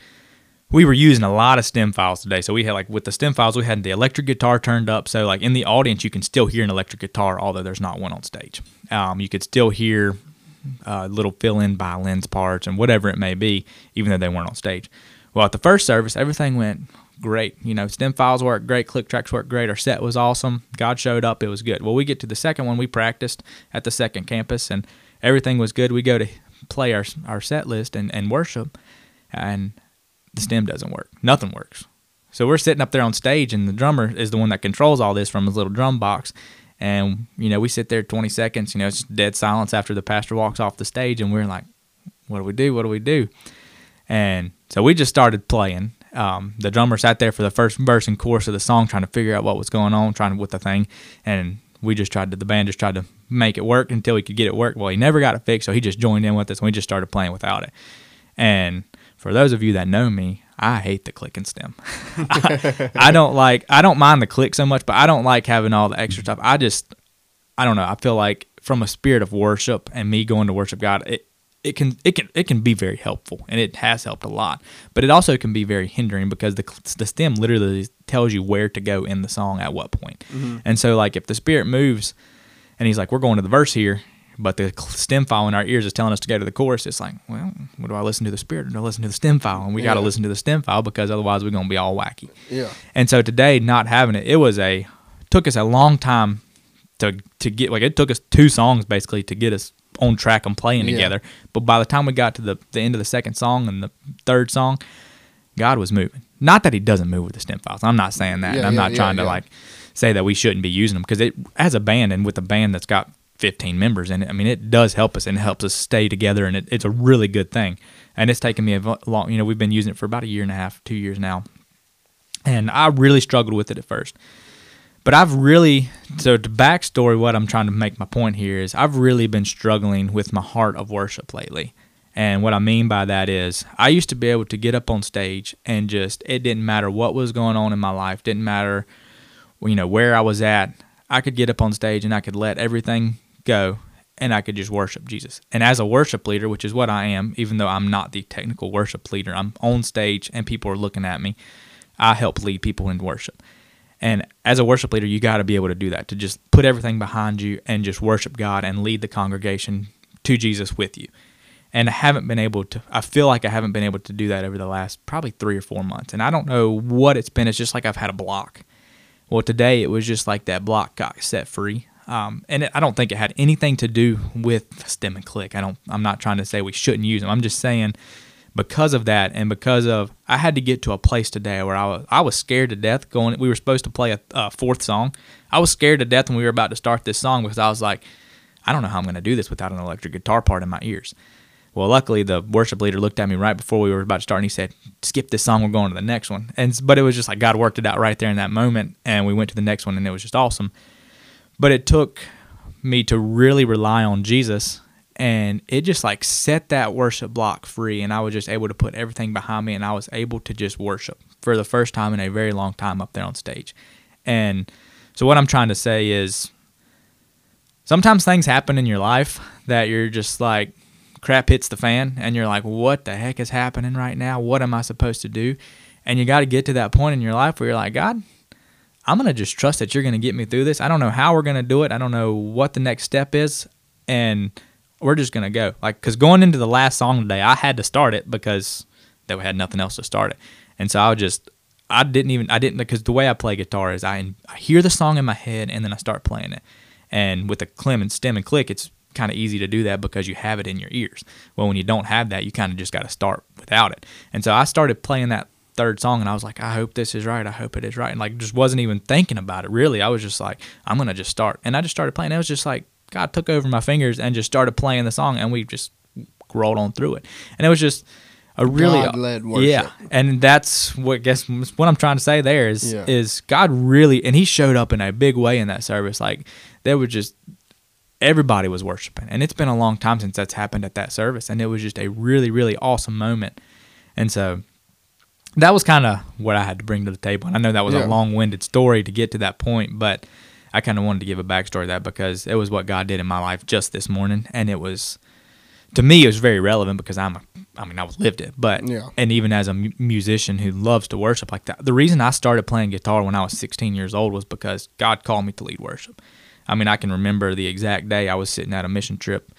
we were using a lot of stem files today. So we had like with the stem files, we had the electric guitar turned up. So like in the audience, you can still hear an electric guitar, although there's not one on stage. Um, you could still hear uh, little fill-in violins parts and whatever it may be, even though they weren't on stage. Well, at the first service, everything went great. You know, stem files worked great, click tracks worked great. Our set was awesome. God showed up. It was good. Well, we get to the second one. We practiced at the second campus, and everything was good. We go to play our our set list and, and worship, and the stem doesn't work. Nothing works. So we're sitting up there on stage, and the drummer is the one that controls all this from his little drum box. And you know, we sit there 20 seconds. You know, it's dead silence after the pastor walks off the stage, and we're like, "What do we do? What do we do?" And so we just started playing. Um, the drummer sat there for the first verse and chorus of the song, trying to figure out what was going on, trying to with the thing, and we just tried to. The band just tried to make it work until he could get it work. Well, he never got it fixed, so he just joined in with us, and we just started playing without it. And for those of you that know me, I hate the click and stem. I, (laughs) I don't like. I don't mind the click so much, but I don't like having all the extra stuff. I just, I don't know. I feel like from a spirit of worship and me going to worship God, it it can it can it can be very helpful, and it has helped a lot. But it also can be very hindering because the the stem literally tells you where to go in the song at what point. Mm-hmm. And so, like, if the spirit moves, and he's like, "We're going to the verse here," but the stem file in our ears is telling us to go to the chorus. It's like, well, what do I listen to the spirit or do I listen to the stem file? And we got to listen to the stem file because otherwise we're gonna be all wacky. Yeah. And so today, not having it, it was a took us a long time to to get like it took us two songs basically to get us on track and playing Yeah. together. But by the time we got to the the end of the second song and the third song, God was moving. Not that He doesn't move with the stem files. I'm not saying that. Yeah, and I'm yeah, not yeah, trying to yeah. like say that we shouldn't be using them because it as a band and with a band that's got 15 members in it. I mean, it does help us and it helps us stay together, and it, it's a really good thing. And it's taken me a long. You know, we've been using it for about a year and a half, two years now, and I really struggled with it at first. But I've really so the backstory. What I'm trying to make my point here is I've really been struggling with my heart of worship lately. And what I mean by that is, I used to be able to get up on stage and just, it didn't matter what was going on in my life, didn't matter, you know, where I was at. I could get up on stage and I could let everything go and I could just worship Jesus. And as a worship leader, which is what I am, even though I'm not the technical worship leader, I'm on stage and people are looking at me. I help lead people in worship. And as a worship leader, you got to be able to do that, to just put everything behind you and just worship God and lead the congregation to Jesus with you. And I haven't been able to, I feel like I haven't been able to do that over the last probably three or four months. And I don't know what it's been. It's just like I've had a block. Well, today it was just like that block got set free. Um, and it, I don't think it had anything to do with stem and click. I don't. I'm not trying to say we shouldn't use them. I'm just saying because of that and because of I had to get to a place today where I was I was scared to death going. We were supposed to play a, a fourth song. I was scared to death when we were about to start this song because I was like, I don't know how I'm going to do this without an electric guitar part in my ears. Well, luckily the worship leader looked at me right before we were about to start and he said, "Skip this song. We're going to the next one." And but it was just like God worked it out right there in that moment, and we went to the next one, and it was just awesome. But it took me to really rely on Jesus and it just like set that worship block free and I was just able to put everything behind me and I was able to just worship for the first time in a very long time up there on stage. And so what I'm trying to say is sometimes things happen in your life that you're just like crap hits the fan and you're like what the heck is happening right now? What am I supposed to do? And you got to get to that point in your life where you're like, God, I'm going to just trust that you're going to get me through this. I don't know how we're going to do it. I don't know what the next step is. And we're just going to go. Like, because going into the last song today, I had to start it because they had nothing else to start it. And so I was just, I didn't even, I didn't, because the way I play guitar is I, I hear the song in my head and then I start playing it. And with a clem and stem and click, it's kind of easy to do that because you have it in your ears. Well, when you don't have that, you kind of just got to start without it. And so I started playing that third song and I was like, I hope this is right. I hope it is right. And like just wasn't even thinking about it really. I was just like, I'm gonna just start. And I just started playing. It was just like God took over my fingers and just started playing the song and we just rolled on through it. And it was just a really yeah. And that's what guess what I'm trying to say there is Yeah. is God really and he showed up in a big way in that service. Like there was just everybody was worshiping. And it's been a long time since that's happened at that service. And it was just a really, really awesome moment. And so that was kind of what I had to bring to the table. And I know that was Yeah. a long winded story to get to that point, but I kind of wanted to give a backstory to that because it was what God did in my life just this morning. And it was, to me, it was very relevant because I'm a, I mean, I was lived it, but, Yeah. and even as a mu- musician who loves to worship like that, the reason I started playing guitar when I was 16 years old was because God called me to lead worship. I mean, I can remember the exact day I was sitting at a mission trip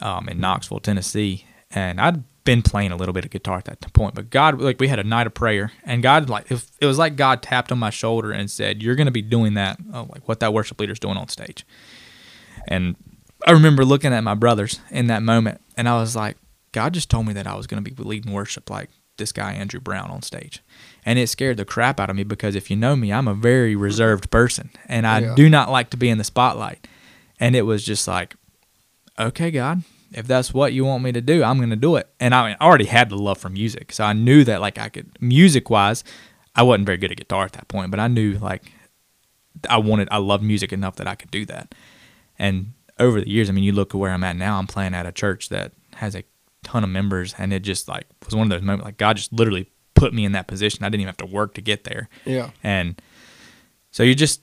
um, in Knoxville, Tennessee, and I'd been playing a little bit of guitar at that point. But God, like, we had a night of prayer, and God, like, it it was like God tapped on my shoulder and said, "You're going to be doing that, oh, like what that worship leader's doing on stage." And I remember looking at my brothers in that moment, and I was like, God just told me that I was going to be leading worship like this guy Andrew Brown on stage. And it scared the crap out of me because if you know me, I'm a very reserved person and I Yeah. do not like to be in the spotlight. And it was just like, okay, God, if that's what you want me to do, I'm going to do it. And I already had the love for music. So I knew that, like, I could, music wise, I wasn't very good at guitar at that point, but I knew, like, I wanted, I loved music enough that I could do that. And over the years, I mean, you look at where I'm at now, I'm playing at a church that has a ton of members. And it just, like, was one of those moments, like, God just literally put me in that position. I didn't even have to work to get there. Yeah. And so you just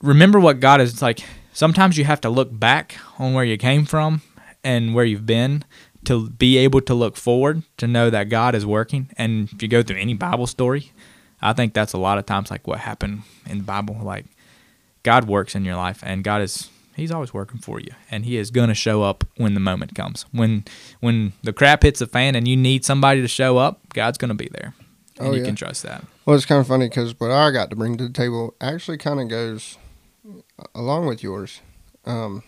remember what God is it's like. Sometimes you have to look back on where you came from and where you've been to be able to look forward to know that God is working. And if you go through any Bible story, I think that's a lot of times like what happened in the Bible. Like God works in your life and God is He's always working for you, and He is going to show up when the moment comes. When when the crap hits the fan and you need somebody to show up, God's going to be there, and Oh, you yeah. can trust that. Well, it's kind of funny because what I got to bring to the table actually kind of goes along with yours. Um,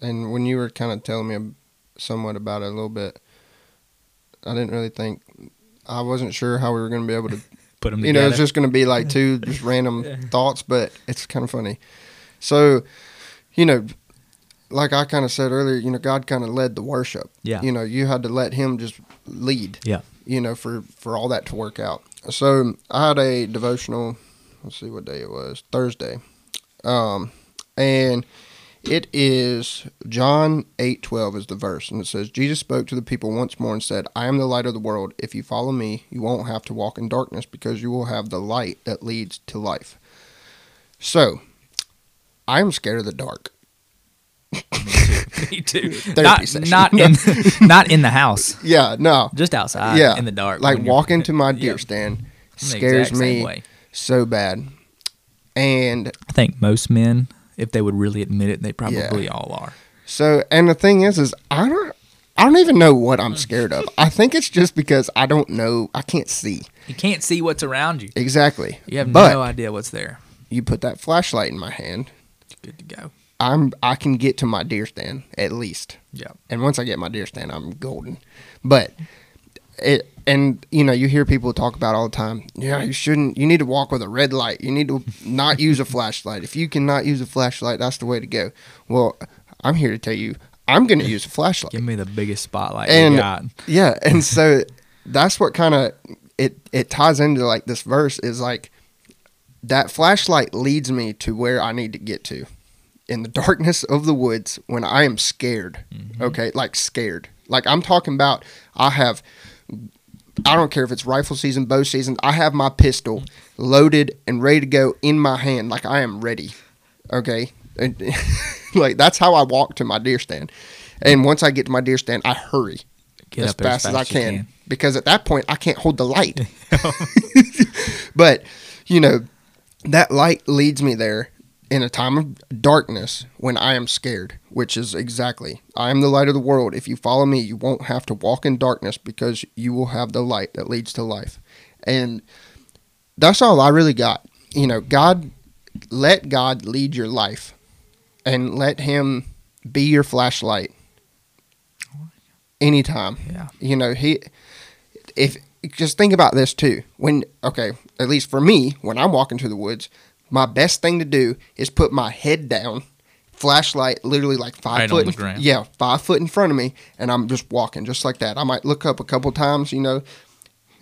and when you were kind of telling me somewhat about it a little bit, I didn't really think, I wasn't sure how we were going to be able to, (laughs) Put them you together. know, it's just going to be like two (laughs) just random thoughts, but it's kind of funny. So, you know, like I kind of said earlier, you know, God kind of led the worship. Yeah. You know, you had to let Him just lead yeah. you know, for for all that to work out. So I had a devotional. Let's see what day it was. Thursday, um, and It is John eight twelve is the verse, and it says, Jesus spoke to the people once more and said, I am the light of the world. If you follow me, you won't have to walk in darkness because you will have the light that leads to life. So, I am scared of the dark. (laughs) Me too. Therapy not, session. not in (laughs) not in the house, Yeah, no. just outside. yeah. in the dark. Like walking to (laughs) my deer stand scares me way. so bad. And I think most men, if they would really admit it, they probably all are. So, and the thing is, is I don't, I don't even know what I'm scared of. I think it's just because I don't know. I can't see You can't see what's around you. exactly. You have but no idea what's there. you put that flashlight in my hand, It's good to go. I'm, I can get to my deer stand at least. Yeah. And once I get my deer stand, I'm golden. But it, and you know, you hear people talk about all the time. Yeah, you shouldn't. You need to walk with a red light. You need to not use a flashlight. If you cannot use a flashlight, that's the way to go. Well, I'm here to tell you, I'm going to use a flashlight. Give me the biggest spotlight And- you got. Yeah, and (laughs) so that's what kind of it it ties into like this verse is like that flashlight leads me to where I need to get to in the (laughs) darkness of the woods when I am scared. Mm-hmm. Okay, like scared. Like I'm talking about I have I don't care if it's rifle season, bow season, I have my pistol loaded and ready to go in my hand like I am ready. Okay? And (laughs) like that's how I walk to my deer stand. And once I get to my deer stand, I hurry as up there fast as I you can, because at that point I can't hold the light. (laughs) (laughs) but you know, that light leads me there in a time of darkness when I am scared, which is exactly I am the light of the world. If you follow me, you won't have to walk in darkness because you will have the light that leads to life. And that's all I really got. You know, God let God lead your life and let him be your flashlight anytime. Yeah. You know, he if just think about this too. When okay, at least for me, when I'm walking through the woods, my best thing to do is put my head down, flashlight literally like five Right foot, in- ground. yeah, five foot in front of me, and I'm just walking just like that. I might look up a couple times, you know.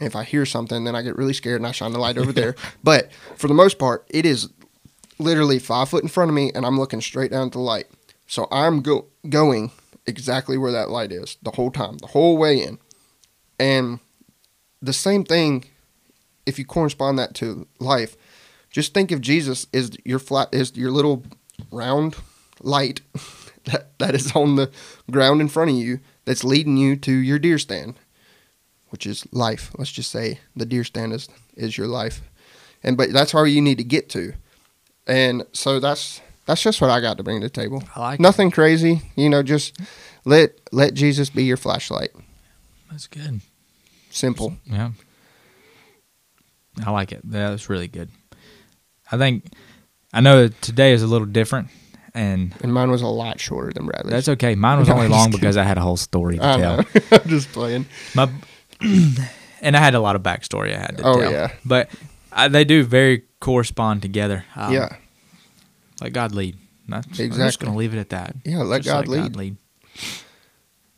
If I hear something, then I get really scared and I shine the light over there. (laughs) But for the most part, it is literally five foot in front of me, and I'm looking straight down at the light. So I'm go- going exactly where that light is the whole time, the whole way in. And the same thing, if you correspond that to life, just think of Jesus is your flat is your little round light (laughs) that, that is on the ground in front of you that's leading you to your deer stand, which is life. Let's just say the deer stand is is your life, and but that's where you need to get to, and so that's that's just what I got to bring to the table. I like it. Nothing crazy, you know. Just let let Jesus be your flashlight. That's good. Simple. Yeah. I like it. That's really good. I think I know today is a little different and And mine was a lot shorter than Bradley's. that's okay. Mine was No, only I'm long just because I had a whole story to I tell. know. (laughs) I'm just playing. My (clears throat) and I had a lot of backstory I had to Oh, tell. yeah. But I, they do very correspond together. Um, yeah, Let God lead. That's, I'm just Exactly. to leave it at that. yeah. Let Just God lead. lead.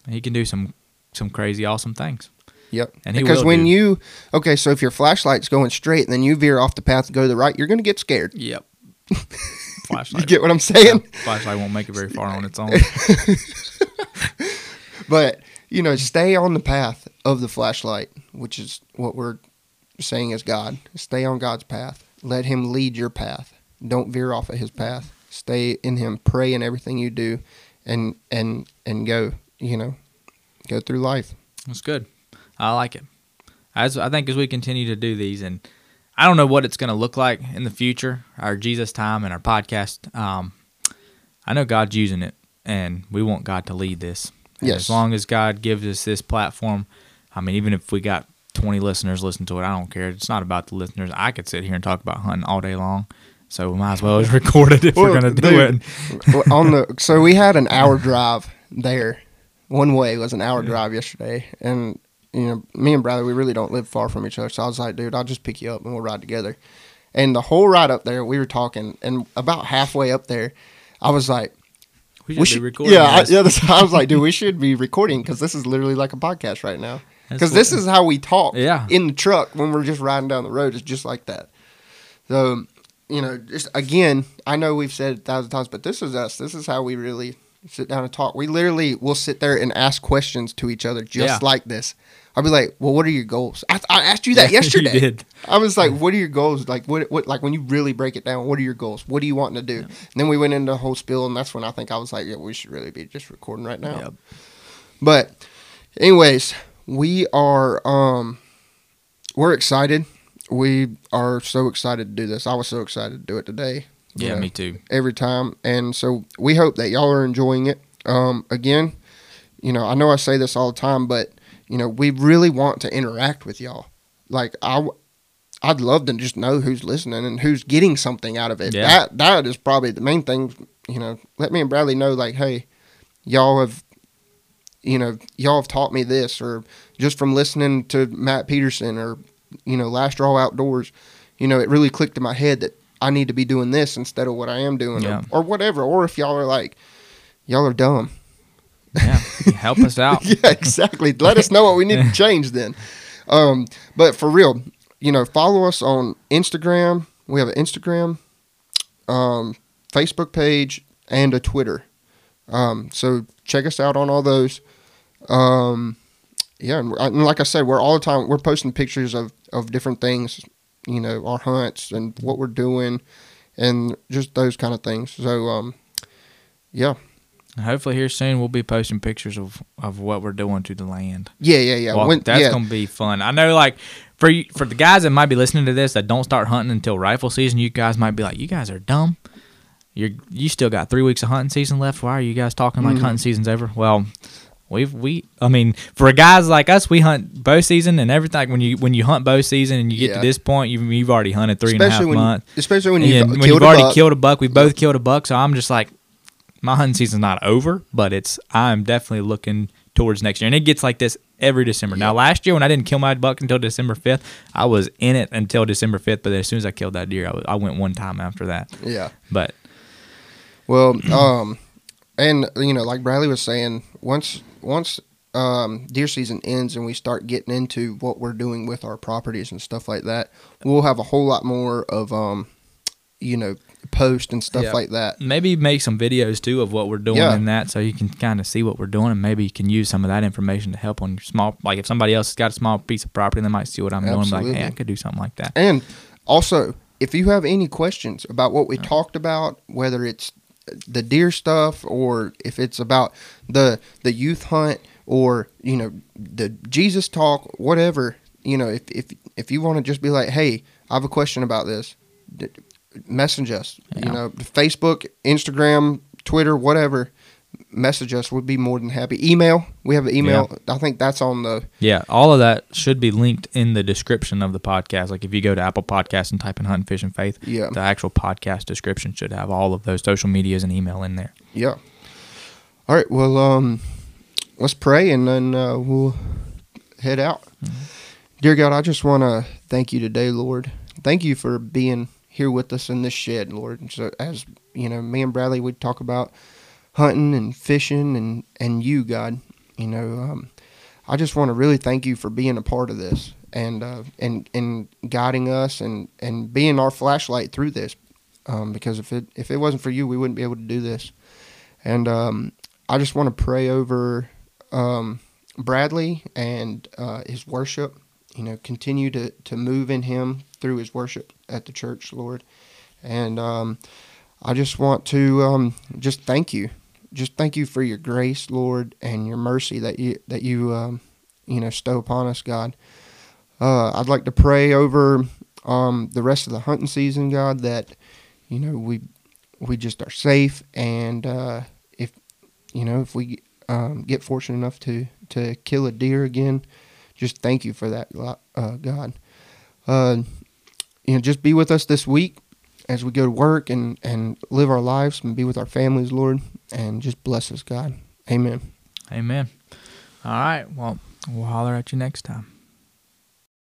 He can do some some crazy awesome things. Yep. And he because when do. you okay, so if your flashlight's going straight and then you veer off the path and go to the right, you're going to get scared. Yep. (laughs) Flashlight. you get what I'm saying? Yeah, flashlight won't make it very far on its own. (laughs) But you know, stay on the path of the flashlight, which is what we're saying is God. Stay on God's path. Let Him lead your path. Don't veer off of His path. Stay in Him. Pray in everything you do, and and and go. You know, go through life. That's good. I like it. As I think as we continue to do these, and I don't know what it's going to look like in the future, our Jesus time and our podcast. Um, I know God's using it, and we want God to lead this. And Yes. As long as God gives us this platform, I mean, even if we got 20 listeners listen to it, I don't care. It's not about the listeners. I could sit here and talk about hunting all day long. So we might as well just (laughs) record it if we're going to do dude, it. On the so we had an hour (laughs) drive there. One way was an hour drive yesterday, and you know me and Bradley we really don't live far from each other. So I was like, dude, I'll just pick you up and we'll ride together. And the whole ride up there, we were talking, and about halfway up there, I was like, We should, we be should, recording yeah, I, yeah. This, (laughs) I was like, dude, we should be recording because this is literally like a podcast right now. Because this is how we talk Yeah. in the truck when we're just riding down the road. It's just like that. So you know, just again, I know we've said it a thousand times, but this is us. This is how we really sit down and talk. We literally will sit there and ask questions to each other just Yeah. like this. I'll be like, "Well, what are your goals?" I, I asked you that Yeah, (laughs) you yesterday. did. I was like, "What are your goals? Like, what, what, like when you really break it down, what are your goals? What are you wanting to do?" And then we went into a whole spiel, and that's when I think I was like, "Yeah, we should really be just recording right now." Yep. But, anyways, we are um, we're excited. We are so excited to do this. I was so excited to do it today. Yeah, know, me too. every time, and so we hope that y'all are enjoying it. Um, again, you know, I know I say this all the time, but you know, we really want to interact with y'all. Like I, I'd love to just know who's listening and who's getting something out of it. Yeah. That that is probably the main thing. You know, let me and Bradley know, like, hey, y'all have, you know, y'all have taught me this, or just from listening to Matt Peterson, or you know, Last Draw Outdoors, you know, it really clicked in my head that I need to be doing this instead of what I am doing, Yeah. or, or whatever. Or if y'all are like, y'all are dumb. Yeah, help us (laughs) out. yeah, exactly. Let us know what we need to (laughs) change then. Um, but for real, you know, follow us on Instagram. We have an Instagram, um, Facebook page, and a Twitter. Um, so check us out on all those. Um, yeah, and, and like I said, we're all the time we're posting pictures of of different things, you know, our hunts and what we're doing, and just those kind of things. So, um, yeah, hopefully here soon we'll be posting pictures of, of what we're doing to the land. yeah, yeah, yeah. Well, When- that's yeah. gonna be fun. I know, like for for the guys that might be listening to this that don't start hunting until rifle season, you guys might be like, "You guys are dumb. You you still got three weeks of hunting season left. Why are you guys talking like Mhm. hunting season's over?" Well, we've we. I mean, for guys like us, we hunt bow season and everything. Like when you when you hunt bow season and you get Yeah. to this point, you, you've already hunted three and a half especially when months. especially when you've, when you've already buck. killed a buck, we both killed a buck. So I'm just like, my hunting season's not over, but it's I'm definitely looking towards next year, and it gets like this every December. Now, last year when I didn't kill my buck until December 5th, I was in it until December 5th. But as soon as I killed that deer, I, was, I went one time after that. Yeah. But Well, um, and you know, like Bradley was saying, once once um, deer season ends and we start getting into what we're doing with our properties and stuff like that, we'll have a whole lot more of um, you know, post and stuff Yeah. like that. maybe make some videos too of what we're doing Yeah. in that, so you can kind of see what we're doing, and maybe you can use some of that information to help on your small. Like if somebody else has got a small piece of property, they might see what I'm doing. Like, hey, I could do something like that. And also, if you have any questions about what we talked about, whether it's the deer stuff or if it's about the the youth hunt or you know the Jesus talk, whatever, you know, if if if you want to just be like, hey, I have a question about this, message us. Yeah. You know, Facebook, Instagram, Twitter, whatever. Message us. We'd be more than happy. Email. We have an email. I think that's on the Yeah, all of that should be linked in the description of the podcast. Like if you go to Apple Podcasts and type in Hunt, Fish, and Faith, yeah. the actual podcast description should have all of those social medias and email in there. Yeah. All right. Well, um, let's pray and then uh, we'll head out. Dear God, I just want to thank you today, Lord. Thank you for being here with us in this shed, Lord. So as you know, me and Bradley would talk about hunting and fishing and and you, God. You know, um, I just want to really thank you for being a part of this and uh, and and guiding us and and being our flashlight through this. Um, because if it if it wasn't for you, we wouldn't be able to do this. And um, I just want to pray over um, Bradley and uh, his worship. You know, continue to, to move in him through his worship at the church, Lord. And um, I just want to um, just thank you, just thank you for your grace, Lord, and your mercy that you that you um, you know stow upon us, God. Uh, I'd like to pray over um, the rest of the hunting season, God, that you know we we just are safe, and uh, if you know if we um, get fortunate enough to to kill a deer again, just thank you for that, uh, God. Uh, you know, just be with us this week as we go to work and and live our lives and be with our families, Lord, and just bless us, God. Amen. Amen. All right. Well, we'll holler at you next time.